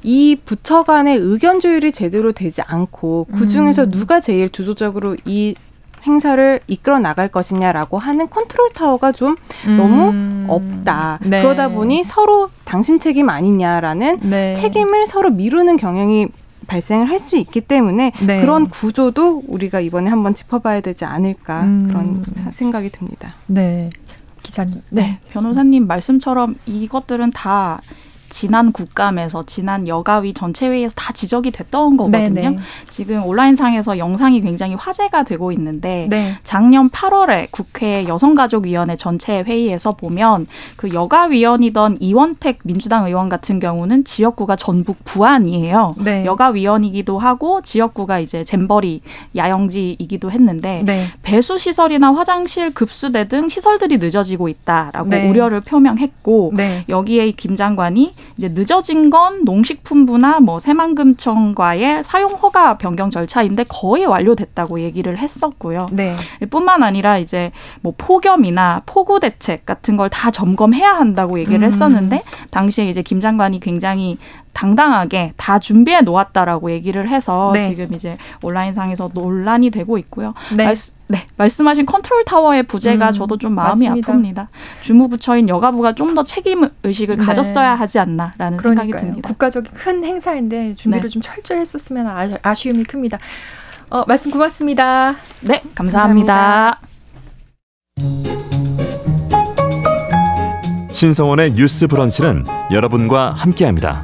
이 부처 간의 의견 조율이 제대로 되지 않고 그 중에서 음. 누가 제일 주도적으로 이 행사를 이끌어 나갈 것이냐라고 하는 컨트롤 타워가 좀 음. 너무 없다. 네. 그러다 보니 서로 당신 책임 아니냐라는 네. 책임을 서로 미루는 경향이 발생을 할 수 있기 때문에 네. 그런 구조도 우리가 이번에 한번 짚어봐야 되지 않을까 음. 그런 생각이 듭니다. 네. 기자님. 네. 네. 변호사님 말씀처럼 이것들은 다 지난 국감에서 지난 여가위 전체 회의에서 다 지적이 됐던 거거든요. 네네. 네. 지금 온라인상에서 영상이 굉장히 화제가 되고 있는데 네. 작년 8월에 국회 여성가족위원회 전체 회의에서 보면 그 여가위원이던 이원택 민주당 의원 같은 경우는 지역구가 전북 부안이에요. 네. 여가위원이기도 하고 지역구가 이제 잼버리 야영지이기도 했는데 네. 배수 시설이나 화장실 급수대 등 시설들이 늦어지고 있다라고 네. 우려를 표명했고 네. 여기에 김 장관이 이제 늦어진 건 농식품부나 뭐 새만금청과의 사용 허가 변경 절차인데 거의 완료됐다고 얘기를 했었고요. 네. 뿐만 아니라 이제 뭐 폭염이나 폭우 대책 같은 걸 다 점검해야 한다고 얘기를 음. 했었는데 당시에 이제 김 장관이 굉장히 당당하게 다 준비해 놓았다라고 얘기를 해서 네. 지금 이제 온라인상에서 논란이 되고 있고요. 네. 말씀, 네, 말씀하신 컨트롤 타워의 부재가 음, 저도 좀 마음이 맞습니다. 아픕니다. 주무부처인 여가부가 좀 더 책임 의식을 네. 가졌어야 하지 않나라는 그러니까요. 생각이 듭니다. 국가적인 큰 행사인데 준비를 네. 좀 철저히 했었으면 아쉬움이 큽니다. 어, 말씀 고맙습니다. 네, 감사합니다. 감사합니다. 신성원의 뉴스 브런치는 여러분과 함께합니다.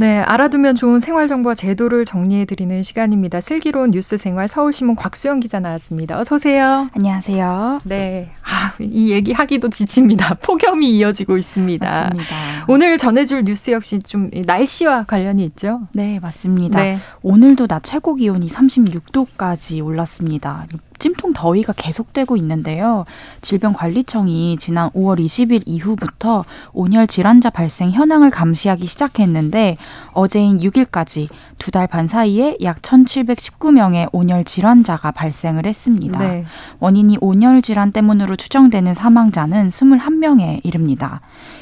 네, 알아두면 좋은 생활 정보와 제도를 정리해 드리는 시간입니다. 슬기로운 뉴스 생활 서울신문 곽수영 기자 나왔습니다. 어서 오세요. 안녕하세요. 네. 아, 이 얘기 하기도 지칩니다. 폭염이 이어지고 있습니다. 맞습니다. 오늘 전해줄 뉴스 역시 좀 날씨와 관련이 있죠? 네, 맞습니다. 네. 오늘도 낮 최고 기온이 36도까지 올랐습니다. 찜통 더위가 계속되고 있는데요. 질병관리청이 지난 5월 20일 이후부터 온열 질환자 발생 현황을 감시하기 시작했는데 어제인 6일까지 두 달 반 사이에 약 1,719명의 온열 질환자가 발생을 했습니다. 네. 원인이 온열 질환 때문으로 추정되는 사망자는 21명에 이릅니다.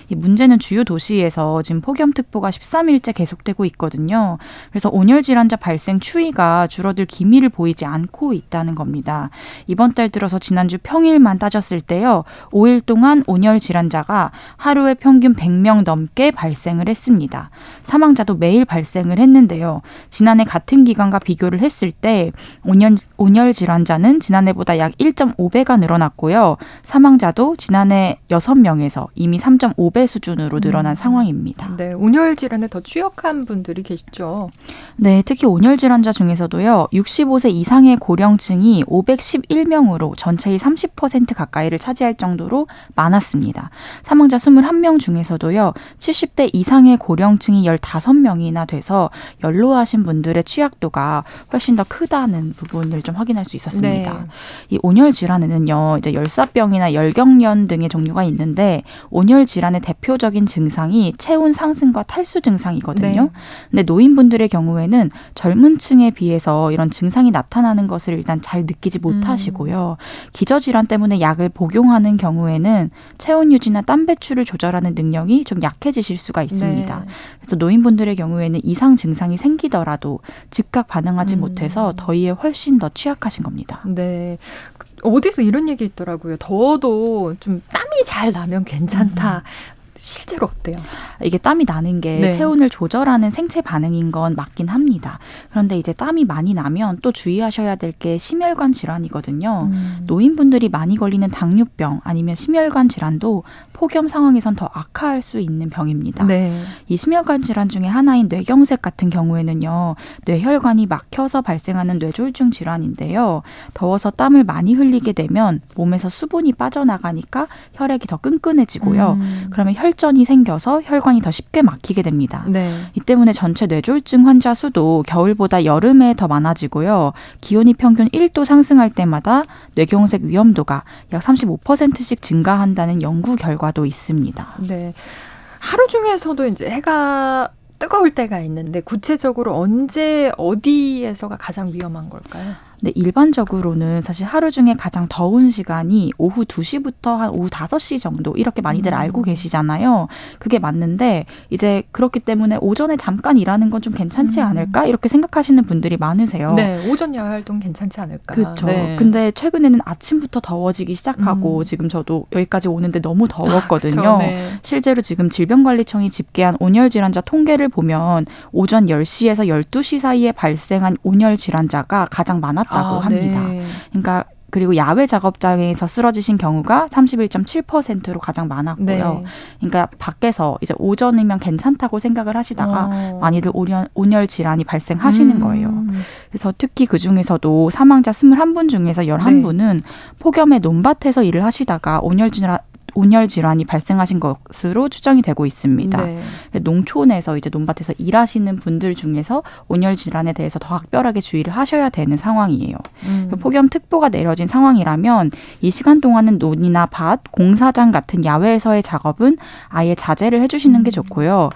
이 문제는 주요 도시에서 지금 폭염특보가 13일째 계속되고 있거든요. 그래서 온열 질환자 발생 추이가 줄어들 기미를 보이지 않고 있다는 겁니다. 이번 달 들어서 지난주 평일만 따졌을 때요. 5일 동안 온열 질환자가 하루에 평균 100명 넘게 발생을 했습니다. 사망자도 매일 발생을 했는데요. 지난해 같은 기간과 비교를 했을 때 온열, 온열 질환자는 지난해보다 약 1.5배가 늘어났고요. 사망자도 지난해 6명에서 이미 3.5배 2배 수준으로 늘어난 음. 상황입니다. 네, 온열 질환에 더 취약한 분들이 계시죠. 네, 특히 온열 질환자 중에서도요. 65세 이상의 고령층이 511명으로 전체의 30% 가까이를 차지할 정도로 많았습니다. 사망자 21명 중에서도요. 70대 이상의 고령층이 15명이나 돼서 연로하신 분들의 취약도가 훨씬 더 크다는 부분을 좀 확인할 수 있었습니다. 네. 이 온열 질환에는요. 이제 열사병이나 열경련 등의 종류가 있는데 온열 질환의 대표적인 증상이 체온 상승과 탈수 증상이거든요. 네. 근데 노인분들의 경우에는 젊은 층에 비해서 이런 증상이 나타나는 것을 일단 잘 느끼지 못하시고요. 음. 기저질환 때문에 약을 복용하는 경우에는 체온 유지나 땀 배출을 조절하는 능력이 좀 약해지실 수가 있습니다. 네. 그래서 노인분들의 경우에는 이상 증상이 생기더라도 즉각 반응하지 음. 못해서 더위에 훨씬 더 취약하신 겁니다. 네. 어디서 이런 얘기 있더라고요. 더워도 좀 땀이 잘 나면 괜찮다. 음. 실제로 어때요? 이게 땀이 나는 게 네. 체온을 조절하는 생체 반응인 건 맞긴 합니다. 그런데 이제 땀이 많이 나면 또 주의하셔야 될 게 심혈관 질환이거든요. 음. 노인분들이 많이 걸리는 당뇨병 아니면 심혈관 질환도 폭염 상황에선 더 악화할 수 있는 병입니다. 네. 이 심혈관 질환 중에 하나인 뇌경색 같은 경우에는요. 뇌혈관이 막혀서 발생하는 뇌졸중 질환인데요. 더워서 땀을 많이 흘리게 되면 몸에서 수분이 빠져나가니까 혈액이 더 끈끈해지고요. 음. 그러면 혈 전이 생겨서 혈관이 더 쉽게 막히게 됩니다. 네. 이 때문에 전체 뇌졸중 환자 수도 겨울보다 여름에 더 많아지고요. 기온이 평균 1도 상승할 때마다 뇌경색 위험도가 약 35%씩 증가한다는 연구 결과 결과도 있습니다. 네. 하루 중에서도 이제 해가 뜨거울 때가 있는데 구체적으로 언제 어디에서가 가장 위험한 걸까요? 네, 일반적으로는 사실 하루 중에 가장 더운 시간이 오후 2시부터 한 오후 5시 정도 이렇게 많이들 음. 알고 계시잖아요. 그게 맞는데 이제 그렇기 때문에 오전에 잠깐 일하는 건 좀 괜찮지 음. 않을까 이렇게 생각하시는 분들이 많으세요. 네, 오전 야외 활동 괜찮지 않을까. 그렇죠. 네. 근데 최근에는 아침부터 더워지기 시작하고 음. 지금 저도 여기까지 오는데 너무 더웠거든요. 아, 네. 실제로 지금 질병관리청이 집계한 온열 질환자 통계를 보면 오전 10시에서 12시 사이에 발생한 온열 질환자가 가장 많았 많았다고 아, 합니다. 네. 그러니까 그리고 야외 작업장에서 쓰러지신 경우가 31.7%로 가장 많았고요. 네. 그러니까 밖에서 이제 오전이면 괜찮다고 생각을 하시다가 어. 많이들 오열, 온열 질환이 발생하시는 음. 거예요. 그래서 특히 그 중에서도 사망자 21분 중에서 11분은 네. 폭염에 논밭에서 일을 하시다가 온열 질환 온열 질환이 발생하신 것으로 추정이 되고 있습니다. 네. 농촌에서 이제 논밭에서 일하시는 분들 중에서 온열 질환에 대해서 더 각별하게 주의를 하셔야 되는 상황이에요. 음. 폭염 특보가 내려진 상황이라면 이 시간 동안은 논이나 밭, 공사장 같은 야외에서의 작업은 아예 자제를 해주시는 게 음. 좋고요.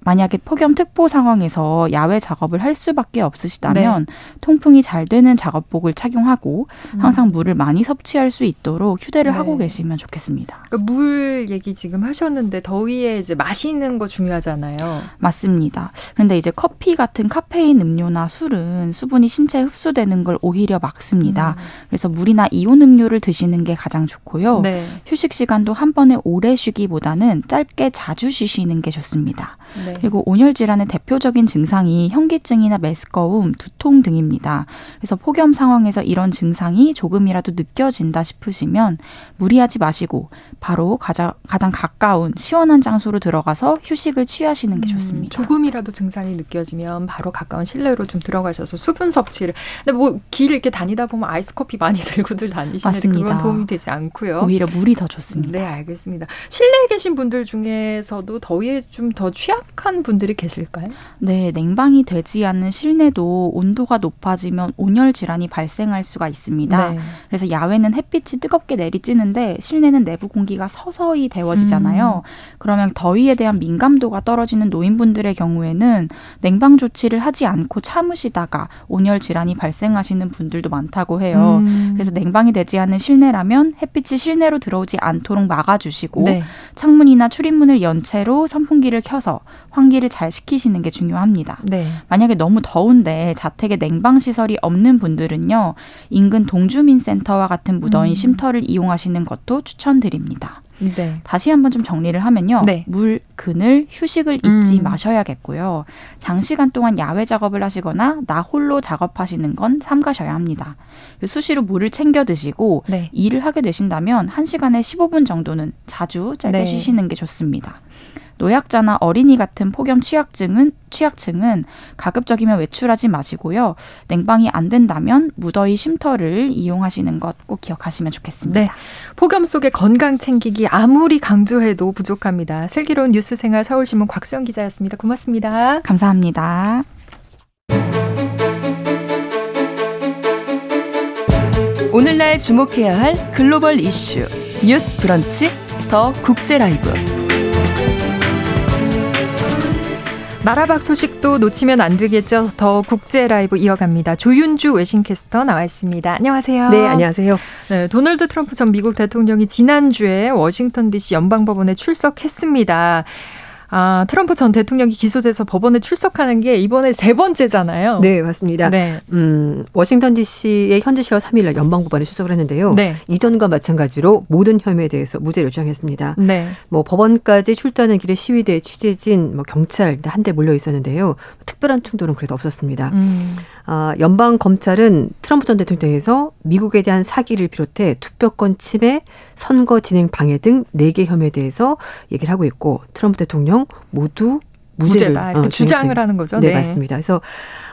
만약에 폭염 특보 상황에서 야외 작업을 할 수밖에 없으시다면 네. 통풍이 잘 되는 작업복을 착용하고 음. 항상 물을 많이 섭취할 수 있도록 휴대를 네. 하고 계시면 좋겠습니다. 그러니까 물 얘기 지금 하셨는데 더위에 이제 마시는 거 중요하잖아요. 맞습니다. 그런데 이제 커피 같은 카페인 음료나 술은 수분이 신체에 흡수되는 걸 오히려 막습니다. 음. 그래서 물이나 이온 음료를 드시는 게 가장 좋고요. 네. 휴식 시간도 한 번에 오래 쉬기보다는 짧게 자주 쉬시는 게 좋습니다. 네. 그리고 온열 질환의 대표적인 증상이 현기증이나 메스꺼움, 두통 등입니다. 그래서 폭염 상황에서 이런 증상이 조금이라도 느껴진다 싶으시면 무리하지 마시고 바로 가장, 가장 가까운 시원한 장소로 들어가서 휴식을 취하시는 게 음, 좋습니다. 조금이라도 증상이 느껴지면 바로 가까운 실내로 좀 들어가셔서 수분 섭취를. 근데 뭐 길 이렇게 다니다 보면 아이스 커피 많이 들고들 다니시는데. 그건 도움이 되지 않고요. 오히려 물이 더 좋습니다. 네, 알겠습니다. 실내에 계신 분들 중에서도 더위에 좀 더 취약한 분들이 계실까요? 네, 냉방이 되지 않는 실내도 온도가 높아지면 온열 질환이 발생할 수가 있습니다. 네. 그래서 야외는 햇빛이 뜨겁게 내리쬐는데 실내는 내부 공기가 서서히 데워지잖아요. 음. 그러면 더위에 대한 민감도가 떨어지는 노인분들의 경우에는 냉방 조치를 하지 않고 참으시다가 온열 질환이 발생하시는 분들도 많다고 해요. 음. 그래서 냉방이 되지 않는 실내라면 햇빛이 실내로 들어오지 않도록 막아주시고 네. 창문이나 출입문을 연 채로 선풍기를 켜서 환기를 잘 시키시는 게 중요합니다. 네. 만약에 너무 더운데 자택에 냉방 시설이 없는 분들은요 인근 동주민 센터와 같은 무더인 음. 쉼터를 이용하시는 것도 추천드립니다. 네. 다시 한번 좀 정리를 하면요. 네. 물, 그늘, 휴식을 잊지 음. 마셔야겠고요. 장시간 동안 야외 작업을 하시거나 나 홀로 작업하시는 건 삼가셔야 합니다. 수시로 물을 챙겨 드시고 네. 일을 하게 되신다면 1시간에 15분 정도는 자주 짧게 네. 쉬시는 게 좋습니다. 노약자나 어린이 같은 폭염 취약증은 취약층은 가급적이면 외출하지 마시고요. 냉방이 안 된다면 무더위 쉼터를 이용하시는 것 꼭 기억하시면 좋겠습니다. 네. 폭염 속에 건강 챙기기 아무리 강조해도 부족합니다. 슬기로운 뉴스 생활 서울신문 곽수영 기자였습니다. 고맙습니다. 감사합니다. 오늘날 주목해야 할 글로벌 이슈 뉴스 브런치 더 국제 라이브 나라 밖 소식도 놓치면 안 되겠죠. 더 국제 라이브 이어갑니다. 조윤주 외신캐스터 나와 있습니다. 안녕하세요. 네, 안녕하세요. 네, 도널드 트럼프 전 미국 대통령이 지난주에 워싱턴 DC 연방법원에 출석했습니다. 아, 트럼프 전 대통령이 기소돼서 법원에 출석하는 게 이번에 세 번째잖아요. 네, 맞습니다. 네. 음, 워싱턴 DC의 현지 시각 3일 날 연방 법원에 출석을 했는데요. 네. 이전과 마찬가지로 모든 혐의에 대해서 무죄를 주장했습니다. 네. 뭐 법원까지 출두하는 길에 시위대 취재진, 뭐 경찰 한데 몰려 있었는데요. 특별한 충돌은 그래도 없었습니다. 음. 아, 연방 검찰은 트럼프 전 대통령에서 미국에 대한 사기를 비롯해 투표권 침해, 선거 진행 방해 등네개 혐의에 대해서 얘기를 하고 있고 트럼프 대통령 모두 무죄를 다 이렇게 어, 주장을 하는 거죠. 네, 네, 맞습니다. 그래서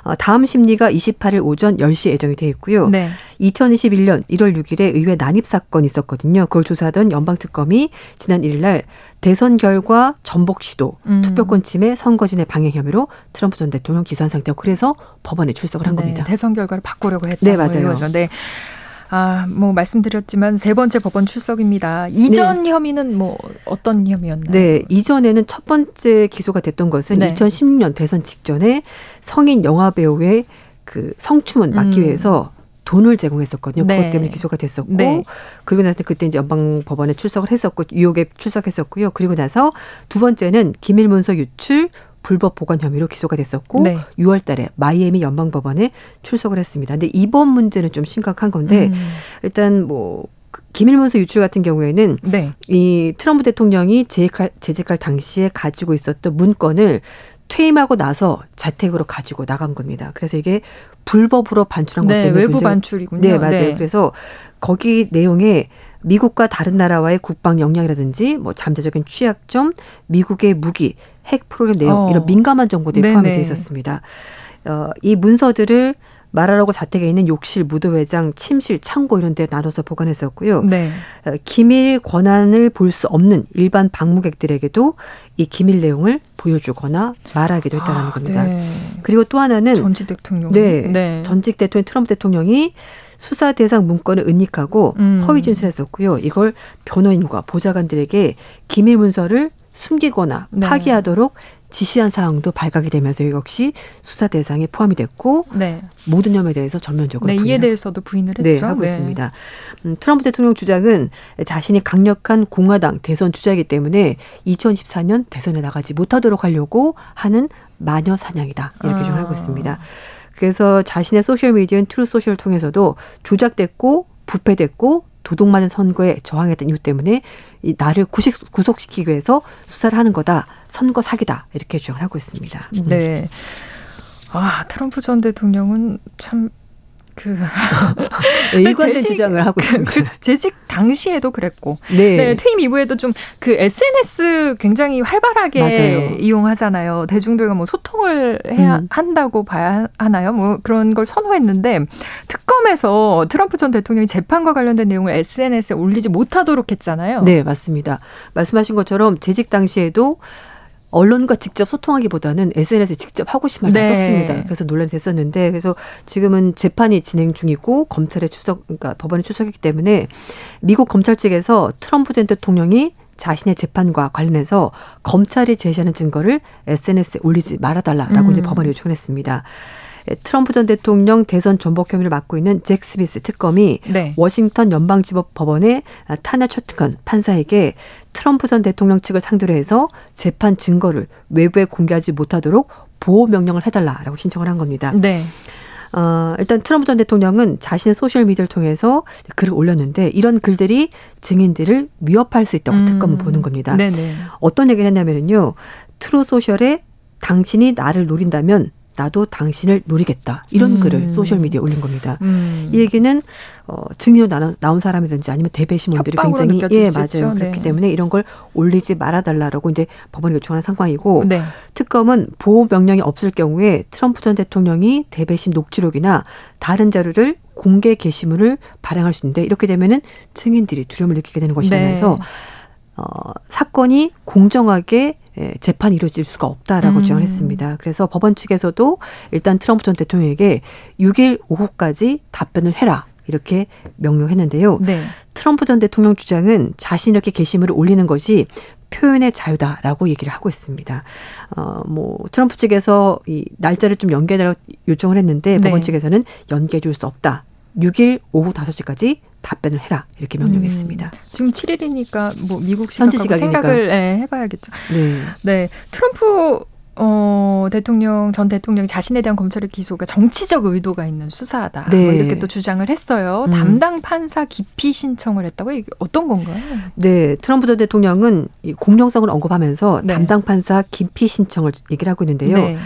어, 다음 심리가 28일 오전 10시에 예정이 돼 있고요. 네. 2021년 1월 6일에 의회 난입 사건이 있었거든요. 그걸 조사하던 연방특검이 지난 1일 날 대선 결과 전복 시도, 음. 투표권 침해, 선거진의 방해 혐의로 트럼프 전 대통령 기소한 상태고 그래서 법원에 출석을 한 네, 겁니다. 대선 결과를 바꾸려고 했다. 네, 맞아요. 네. 아, 뭐 말씀드렸지만 세 번째 법원 출석입니다. 이전 네. 혐의는 뭐 어떤 혐의였나요? 네, 이전에는 첫 번째 기소가 됐던 것은 네. 2016년 대선 직전에 성인 영화 배우의 그 성추문 막기 음. 위해서 돈을 제공했었거든요. 네. 그것 때문에 기소가 됐었고 네. 그리고 나서 그때 이제 연방 법원에 출석을 했었고 유혹에 출석했었고요. 그리고 나서 두 번째는 기밀 문서 유출 불법 보관 혐의로 기소가 됐었고 네. 6월 달에 마이애미 연방 법원에 출석을 했습니다. 근데 이번 문제는 좀 심각한 건데 음. 일단 뭐 기밀문서 유출 같은 경우에는 네. 이 트럼프 대통령이 재직할, 재직할 당시에 가지고 있었던 문건을 퇴임하고 나서 자택으로 가지고 나간 겁니다. 그래서 이게 불법으로 반출한 네, 것 때문에 외부 반출이군요. 네, 맞아요. 네. 그래서 거기 내용에 미국과 다른 나라와의 국방 역량이라든지 뭐 잠재적인 취약점, 미국의 무기, 핵 프로그램 내용 어. 이런 민감한 정보들이 네네. 포함이 되어 있었습니다. 어, 이 문서들을 말하라고 자택에 있는 욕실, 무도회장, 침실, 창고 이런 데 나눠서 보관했었고요. 네. 어, 기밀 권한을 볼 수 없는 일반 방문객들에게도 이 기밀 내용을 보여주거나 말하기도 했다는 아, 겁니다. 네. 그리고 또 하나는 전직 대통령. 네, 네. 전직 대통령 트럼프 대통령이 수사 대상 문건을 은닉하고 음. 허위 진술했었고요. 이걸 변호인과 보좌관들에게 기밀 문서를 숨기거나 네. 파기하도록 지시한 사항도 발각이 되면서 역시 수사 대상에 포함이 됐고 네. 모든 혐의에 대해서 전면적으로 네, 이에 대해서도 부인을 네, 했죠. 네, 하고 네. 있습니다. 음, 트럼프 대통령 주장은 자신이 강력한 공화당 대선 주자이기 때문에 2024년 대선에 나가지 못하도록 하려고 하는 마녀 사냥이다 이렇게 아. 주장을 하고 있습니다. 그래서 자신의 소셜 미디어인 트루스 소셜을 통해서도 조작됐고 부패됐고 도둑맞은 선거에 저항했던 이유 때문에 이 나를 구식, 구속시키기 위해서 수사를 하는 거다. 선거 사기다. 이렇게 주장을 하고 있습니다. 네. 아, 트럼프 전 대통령은 참 그 네, 일관된 재직, 주장을 하고 그, 있습니다. 그 재직 당시에도 그랬고, 네. 네 퇴임 이후에도 좀 그 SNS 굉장히 활발하게 맞아요. 이용하잖아요. 대중들과 뭐 소통을 해야 음. 한다고 봐야 하나요? 뭐 그런 걸 선호했는데 특검에서 트럼프 전 대통령이 재판과 관련된 내용을 SNS에 올리지 못하도록 했잖아요. 네, 맞습니다. 말씀하신 것처럼 재직 당시에도 언론과 직접 소통하기보다는 SNS에 직접 하고 싶은 말을 네. 썼습니다. 그래서 논란이 됐었는데 그래서 지금은 재판이 진행 중이고 검찰의 추석 그러니까 법원의 추석이기 때문에 미국 검찰 측에서 트럼프 전 대통령이 자신의 재판과 관련해서 검찰이 제시하는 증거를 SNS에 올리지 말아달라라고 음. 이제 법원에 요청을 했습니다. 예, 트럼프 전 대통령 대선 전복 혐의를 맡고 있는 잭 스미스 특검이 네. 워싱턴 연방지법 법원의 타나 처트건 판사에게 트럼프 전 대통령 측을 상대로 해서 재판 증거를 외부에 공개하지 못하도록 보호 명령을 해달라라고 신청을 한 겁니다. 네. 어, 일단 트럼프 전 대통령은 자신의 소셜 미디어를 통해서 글을 올렸는데 이런 글들이 증인들을 위협할 수 있다고 음. 특검은 보는 겁니다. 네네. 어떤 얘기를 했냐면요. 트루스 소셜에 당신이 나를 노린다면 나도 당신을 노리겠다. 이런 음. 글을 소셜미디어에 올린 겁니다. 음. 이 얘기는 어, 증인으로 나온, 나온 사람이든지 아니면 대배심원들이 굉장히 예 맞아요. 네. 그렇기 때문에 이런 걸 올리지 말아달라라고 이제 법원이 요청하는 상황이고 네. 특검은 보호 명령이 없을 경우에 트럼프 전 대통령이 대배심 녹취록이나 다른 자료를 공개 게시물을 발행할 수 있는데 이렇게 되면은 증인들이 두려움을 느끼게 되는 것이라면서 네. 어, 사건이 공정하게 예, 재판이 이루어질 수가 없다라고 음. 주장을 했습니다. 그래서 법원 측에서도 일단 트럼프 전 대통령에게 6일 오후까지 답변을 해라. 이렇게 명령했는데요. 네. 트럼프 전 대통령 주장은 자신이 이렇게 게시물을 올리는 것이 표현의 자유다라고 얘기를 하고 있습니다. 어, 뭐, 트럼프 측에서 이 날짜를 좀 연계해달라고 요청을 했는데 네. 법원 측에서는 연계해 줄 수 없다. 6일 오후 5시까지 답변을 해라 이렇게 명령했습니다. 음, 지금 7일이니까 뭐 미국 시각하고 생각을 네, 해봐야겠죠. 네. 네, 트럼프 어, 대통령 전 대통령이 자신에 대한 검찰의 기소가 정치적 의도가 있는 수사다. 뭐 네. 뭐 이렇게 또 주장을 했어요. 음. 담당 판사 기피 신청을 했다고 이게 어떤 건가요? 네, 트럼프 전 대통령은 이 공정성을 언급하면서 네. 담당 판사 기피 신청을 얘기를 하고 있는데요. 네.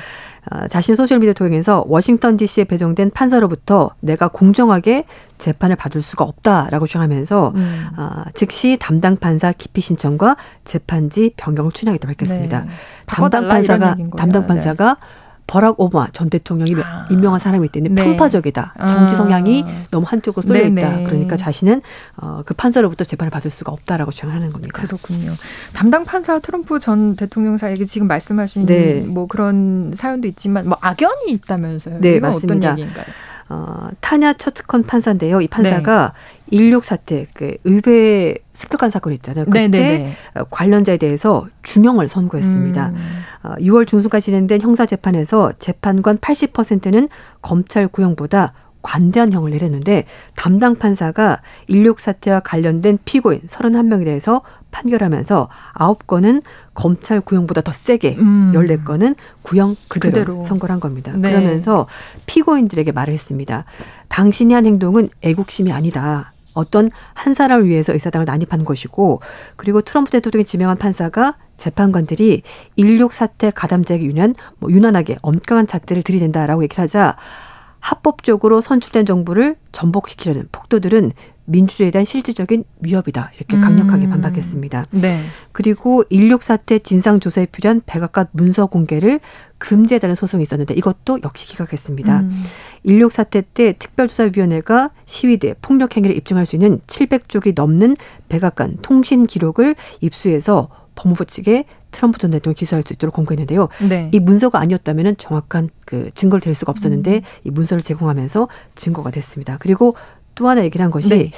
어, 자신 소셜미디어 통해서 워싱턴 DC에 배정된 판사로부터 내가 공정하게 재판을 받을 수가 없다라고 주장하면서 음. 어, 즉시 담당 판사 기피 신청과 재판지 변경을 추진하겠다고 밝혔습니다. 네. 담당 판사가 담당 판사가 네. 버락 오바마 전 대통령이 아. 임명한 사람이 때문에 네. 편파적이다. 정치 성향이 아. 너무 한쪽으로 쏠려 있다. 네네. 그러니까 자신은 어, 그 판사로부터 재판을 받을 수가 없다라고 주장하는 겁니다. 그렇군요. 담당 판사 트럼프 전 대통령 사에게 지금 말씀하신 네. 뭐 그런 사연도 있지만 뭐 악연이 있다면서요. 네, 맞습니다. 어떤 얘기인가요? 어, 타냐 처트컨 판사인데요. 이 판사가 네. 16 사태, 그 의회 습격한 사건 있잖아요. 그때 네네네. 어, 관련자에 대해서 중형을 선고했습니다. 음. 어, 6월 중순까지 진행된 형사 재판에서 재판관 80%는 검찰 구형보다 관대한 형을 내렸는데 담당 판사가 인력 사태와 관련된 피고인 31명에 대해서 판결하면서 9건은 검찰 구형보다 더 세게 음. 14건은 구형 그대로, 그대로. 선고를 한 겁니다. 네. 그러면서 피고인들에게 말을 했습니다. 당신이 한 행동은 애국심이 아니다. 어떤 한 사람을 위해서 의사당을 난입한 것이고 그리고 트럼프 대통령이 지명한 판사가 재판관들이 인력 사태 가담자에게 유난 뭐 유난하게 엄격한 잣대를 들이댄다라고 얘기를 하자 합법적으로 선출된 정부를 전복시키려는 폭도들은 민주주의에 대한 실질적인 위협이다. 이렇게 강력하게 음. 반박했습니다. 네. 그리고 인력 사태 진상 조사에 필요한 백악관 문서 공개를 금지해달라는 소송이 있었는데 이것도 역시 기각했습니다. 음. 인력 사태 때 특별조사위원회가 시위대 폭력 행위를 입증할 수 있는 700쪽이 넘는 백악관 통신 기록을 입수해서 법무부 측에 트럼프 전 대통령 기소할 수 있도록 공고했는데요. 네. 이 문서가 아니었다면 정확한 그 증거를 댈 수가 없었는데 음. 이 문서를 제공하면서 증거가 됐습니다. 그리고 또 하나 얘기를 한 것이 네.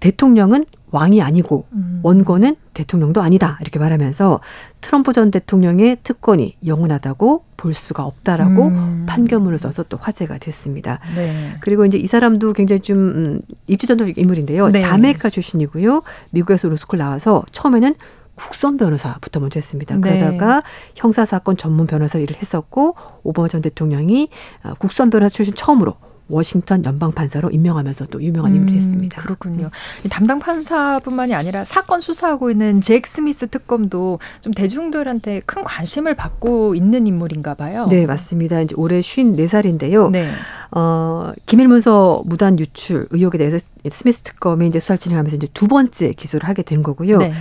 대통령은 왕이 아니고 음. 원고는 대통령도 아니다 이렇게 말하면서 트럼프 전 대통령의 특권이 영원하다고 볼 수가 없다라고 음. 판결문을 써서 또 화제가 됐습니다. 네. 그리고 이제 이 사람도 굉장히 좀 음, 입지전적 인물인데요. 네. 자메이카 출신이고요. 미국에서 로스쿨 나와서 처음에는 국선 변호사부터 먼저 했습니다. 네. 그러다가 형사 사건 전문 변호사 일을 했었고 오바마 전 대통령이 어, 국선 변호사 출신 처음으로 워싱턴 연방 판사로 임명하면서 또 유명한 인물이 음, 됐습니다. 음, 그렇군요. 담당 판사뿐만이 아니라 사건 수사하고 있는 잭 스미스 특검도 좀 대중들한테 큰 관심을 받고 있는 인물인가 봐요. 네, 맞습니다. 이제 올해 54살인데요. 네. 어, 기밀 문서 무단 유출 의혹에 대해서 스미스 특검이 이제 수사를 진행하면서 이제 두 번째 기소를 하게 된 거고요. 네.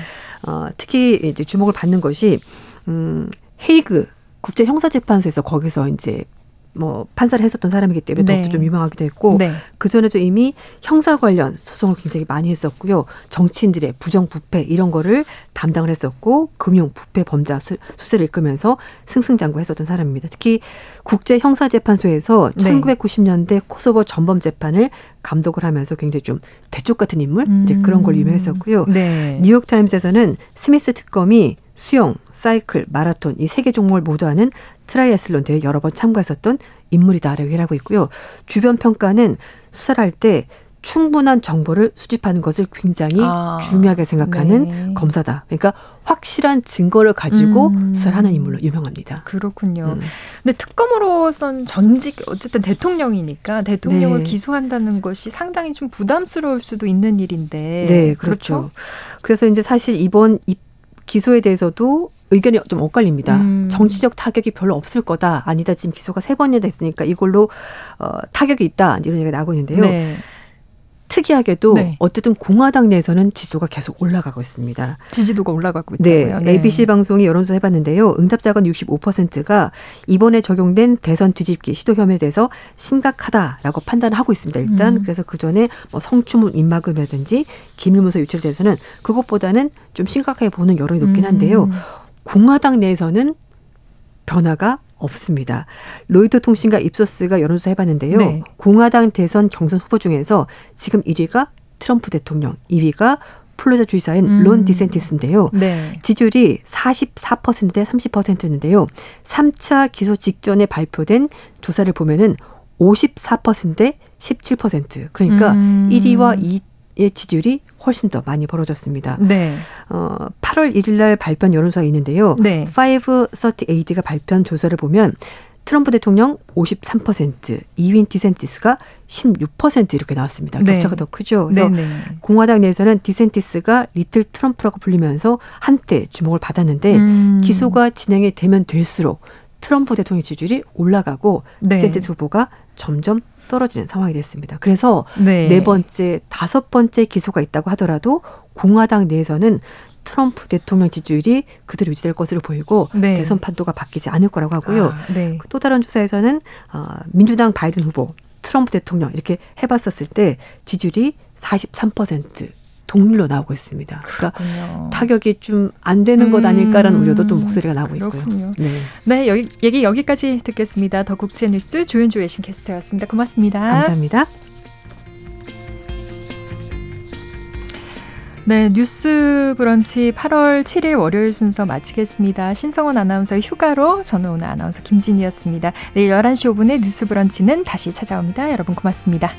어, 특히 이제 주목을 받는 것이 음, 헤이그 국제 형사재판소에서 거기서 이제 뭐 판사를 했었던 사람이기 때문에 네. 더욱더 좀 유명하기도 했고 네. 그 전에도 이미 형사 관련 소송을 굉장히 많이 했었고요 정치인들의 부정 부패 이런 거를 담당을 했었고 금융 부패 범죄 수, 수세를 이끌면서 승승장구했었던 사람입니다. 특히 국제 형사 재판소에서 네. 1990년대 코소보 전범 재판을 감독을 하면서 굉장히 좀 대쪽 같은 인물 음. 이제 그런 걸 유명했었고요. 네. 뉴욕 타임스에서는 스미스 특검이 수영, 사이클, 마라톤 이 세 개 종목을 모두 하는 트라이애슬론 대회 여러 번 참가했었던 인물이다라고 얘기하고 있고요. 주변 평가는 수사를 할 때 충분한 정보를 수집하는 것을 굉장히 아, 중요하게 생각하는 네. 검사다. 그러니까 확실한 증거를 가지고 음. 수사를 하는 인물로 유명합니다. 그렇군요. 음. 근데 특검으로선 전직 어쨌든 대통령이니까 대통령을 네. 기소한다는 것이 상당히 좀 부담스러울 수도 있는 일인데. 네, 그렇죠. 그렇죠? 그래서 이제 사실 이번 입 기소에 대해서도 의견이 좀 엇갈립니다. 음. 정치적 타격이 별로 없을 거다. 아니다. 지금 기소가 세 번이나 됐으니까 이걸로 어, 타격이 있다. 이런 얘기가 나오고 있는데요. 네. 특이하게도 네. 어쨌든 공화당 내에서는 지지도가 계속 올라가고 있습니다. 지지도가 올라가고 있다고요? 네. 네. ABC 방송이 여론조사 해봤는데요. 응답자가 65%가 이번에 적용된 대선 뒤집기 시도 혐의에 대해서 심각하다라고 판단을 하고 있습니다. 일단 음. 그래서 그 전에 뭐 성추문 입막음이라든지 기밀문서 유출에 대해서는 그것보다는 좀 심각하게 보는 여론이 높긴 한데요. 음. 공화당 내에서는 변화가 없습니다. 로이터 통신과 입소스가 여론조사 해봤는데요. 네. 공화당 대선 경선 후보 중에서 지금 1위가 트럼프 대통령, 2위가 플로리다 주지사인 음. 론 디샌티스인데요. 네. 지지율이 44%대 30%였는데요. 3차 기소 직전에 발표된 조사를 보면은 54%대 17%. 그러니까 음. 1위와 2위의 지지율이 훨씬 더 많이 벌어졌습니다. 네. 어, 8월 1일 날 발표한 여론조사가 있는데요. 네. 538가 발표한 조사를 보면 트럼프 대통령 53%, 2위인 디샌티스가 16% 이렇게 나왔습니다. 네. 격차가 더 크죠. 그래서 네네. 네. 공화당 내에서는 디샌티스가 little 트럼프라고 불리면서 한때 주목을 받았는데 음. 기소가 진행이 되면 될수록 트럼프 대통령 지지율이 올라가고 네. 디샌티스 후보가 점점 떨어지는 상황이 됐습니다. 그래서 네. 네 번째, 다섯 번째 기소가 있다고 하더라도 공화당 내에서는 트럼프 대통령 지지율이 그대로 유지될 것으로 보이고 네. 대선 판도가 바뀌지 않을 거라고 하고요. 아, 네. 또 다른 조사에서는 어, 민주당 바이든 후보, 트럼프 대통령 이렇게 해봤었을 때 지지율이 43% 동률로 나오고 있습니다. 그러니까 그렇군요. 타격이 좀 안 되는 것 아닐까라는 음, 우려도 또 목소리가 나오고 그렇군요. 있고요. 네. 네, 여기, 얘기 여기까지 듣겠습니다. 더 국제 뉴스 조윤주 외신 캐스터였습니다. 고맙습니다. 감사합니다. 네, 뉴스 브런치 8월 7일 월요일 순서 마치겠습니다. 신성원 아나운서 휴가로 저는 오늘 아나운서 김진이었습니다. 내일 11시 5분에 뉴스 브런치는 다시 찾아옵니다. 여러분 고맙습니다.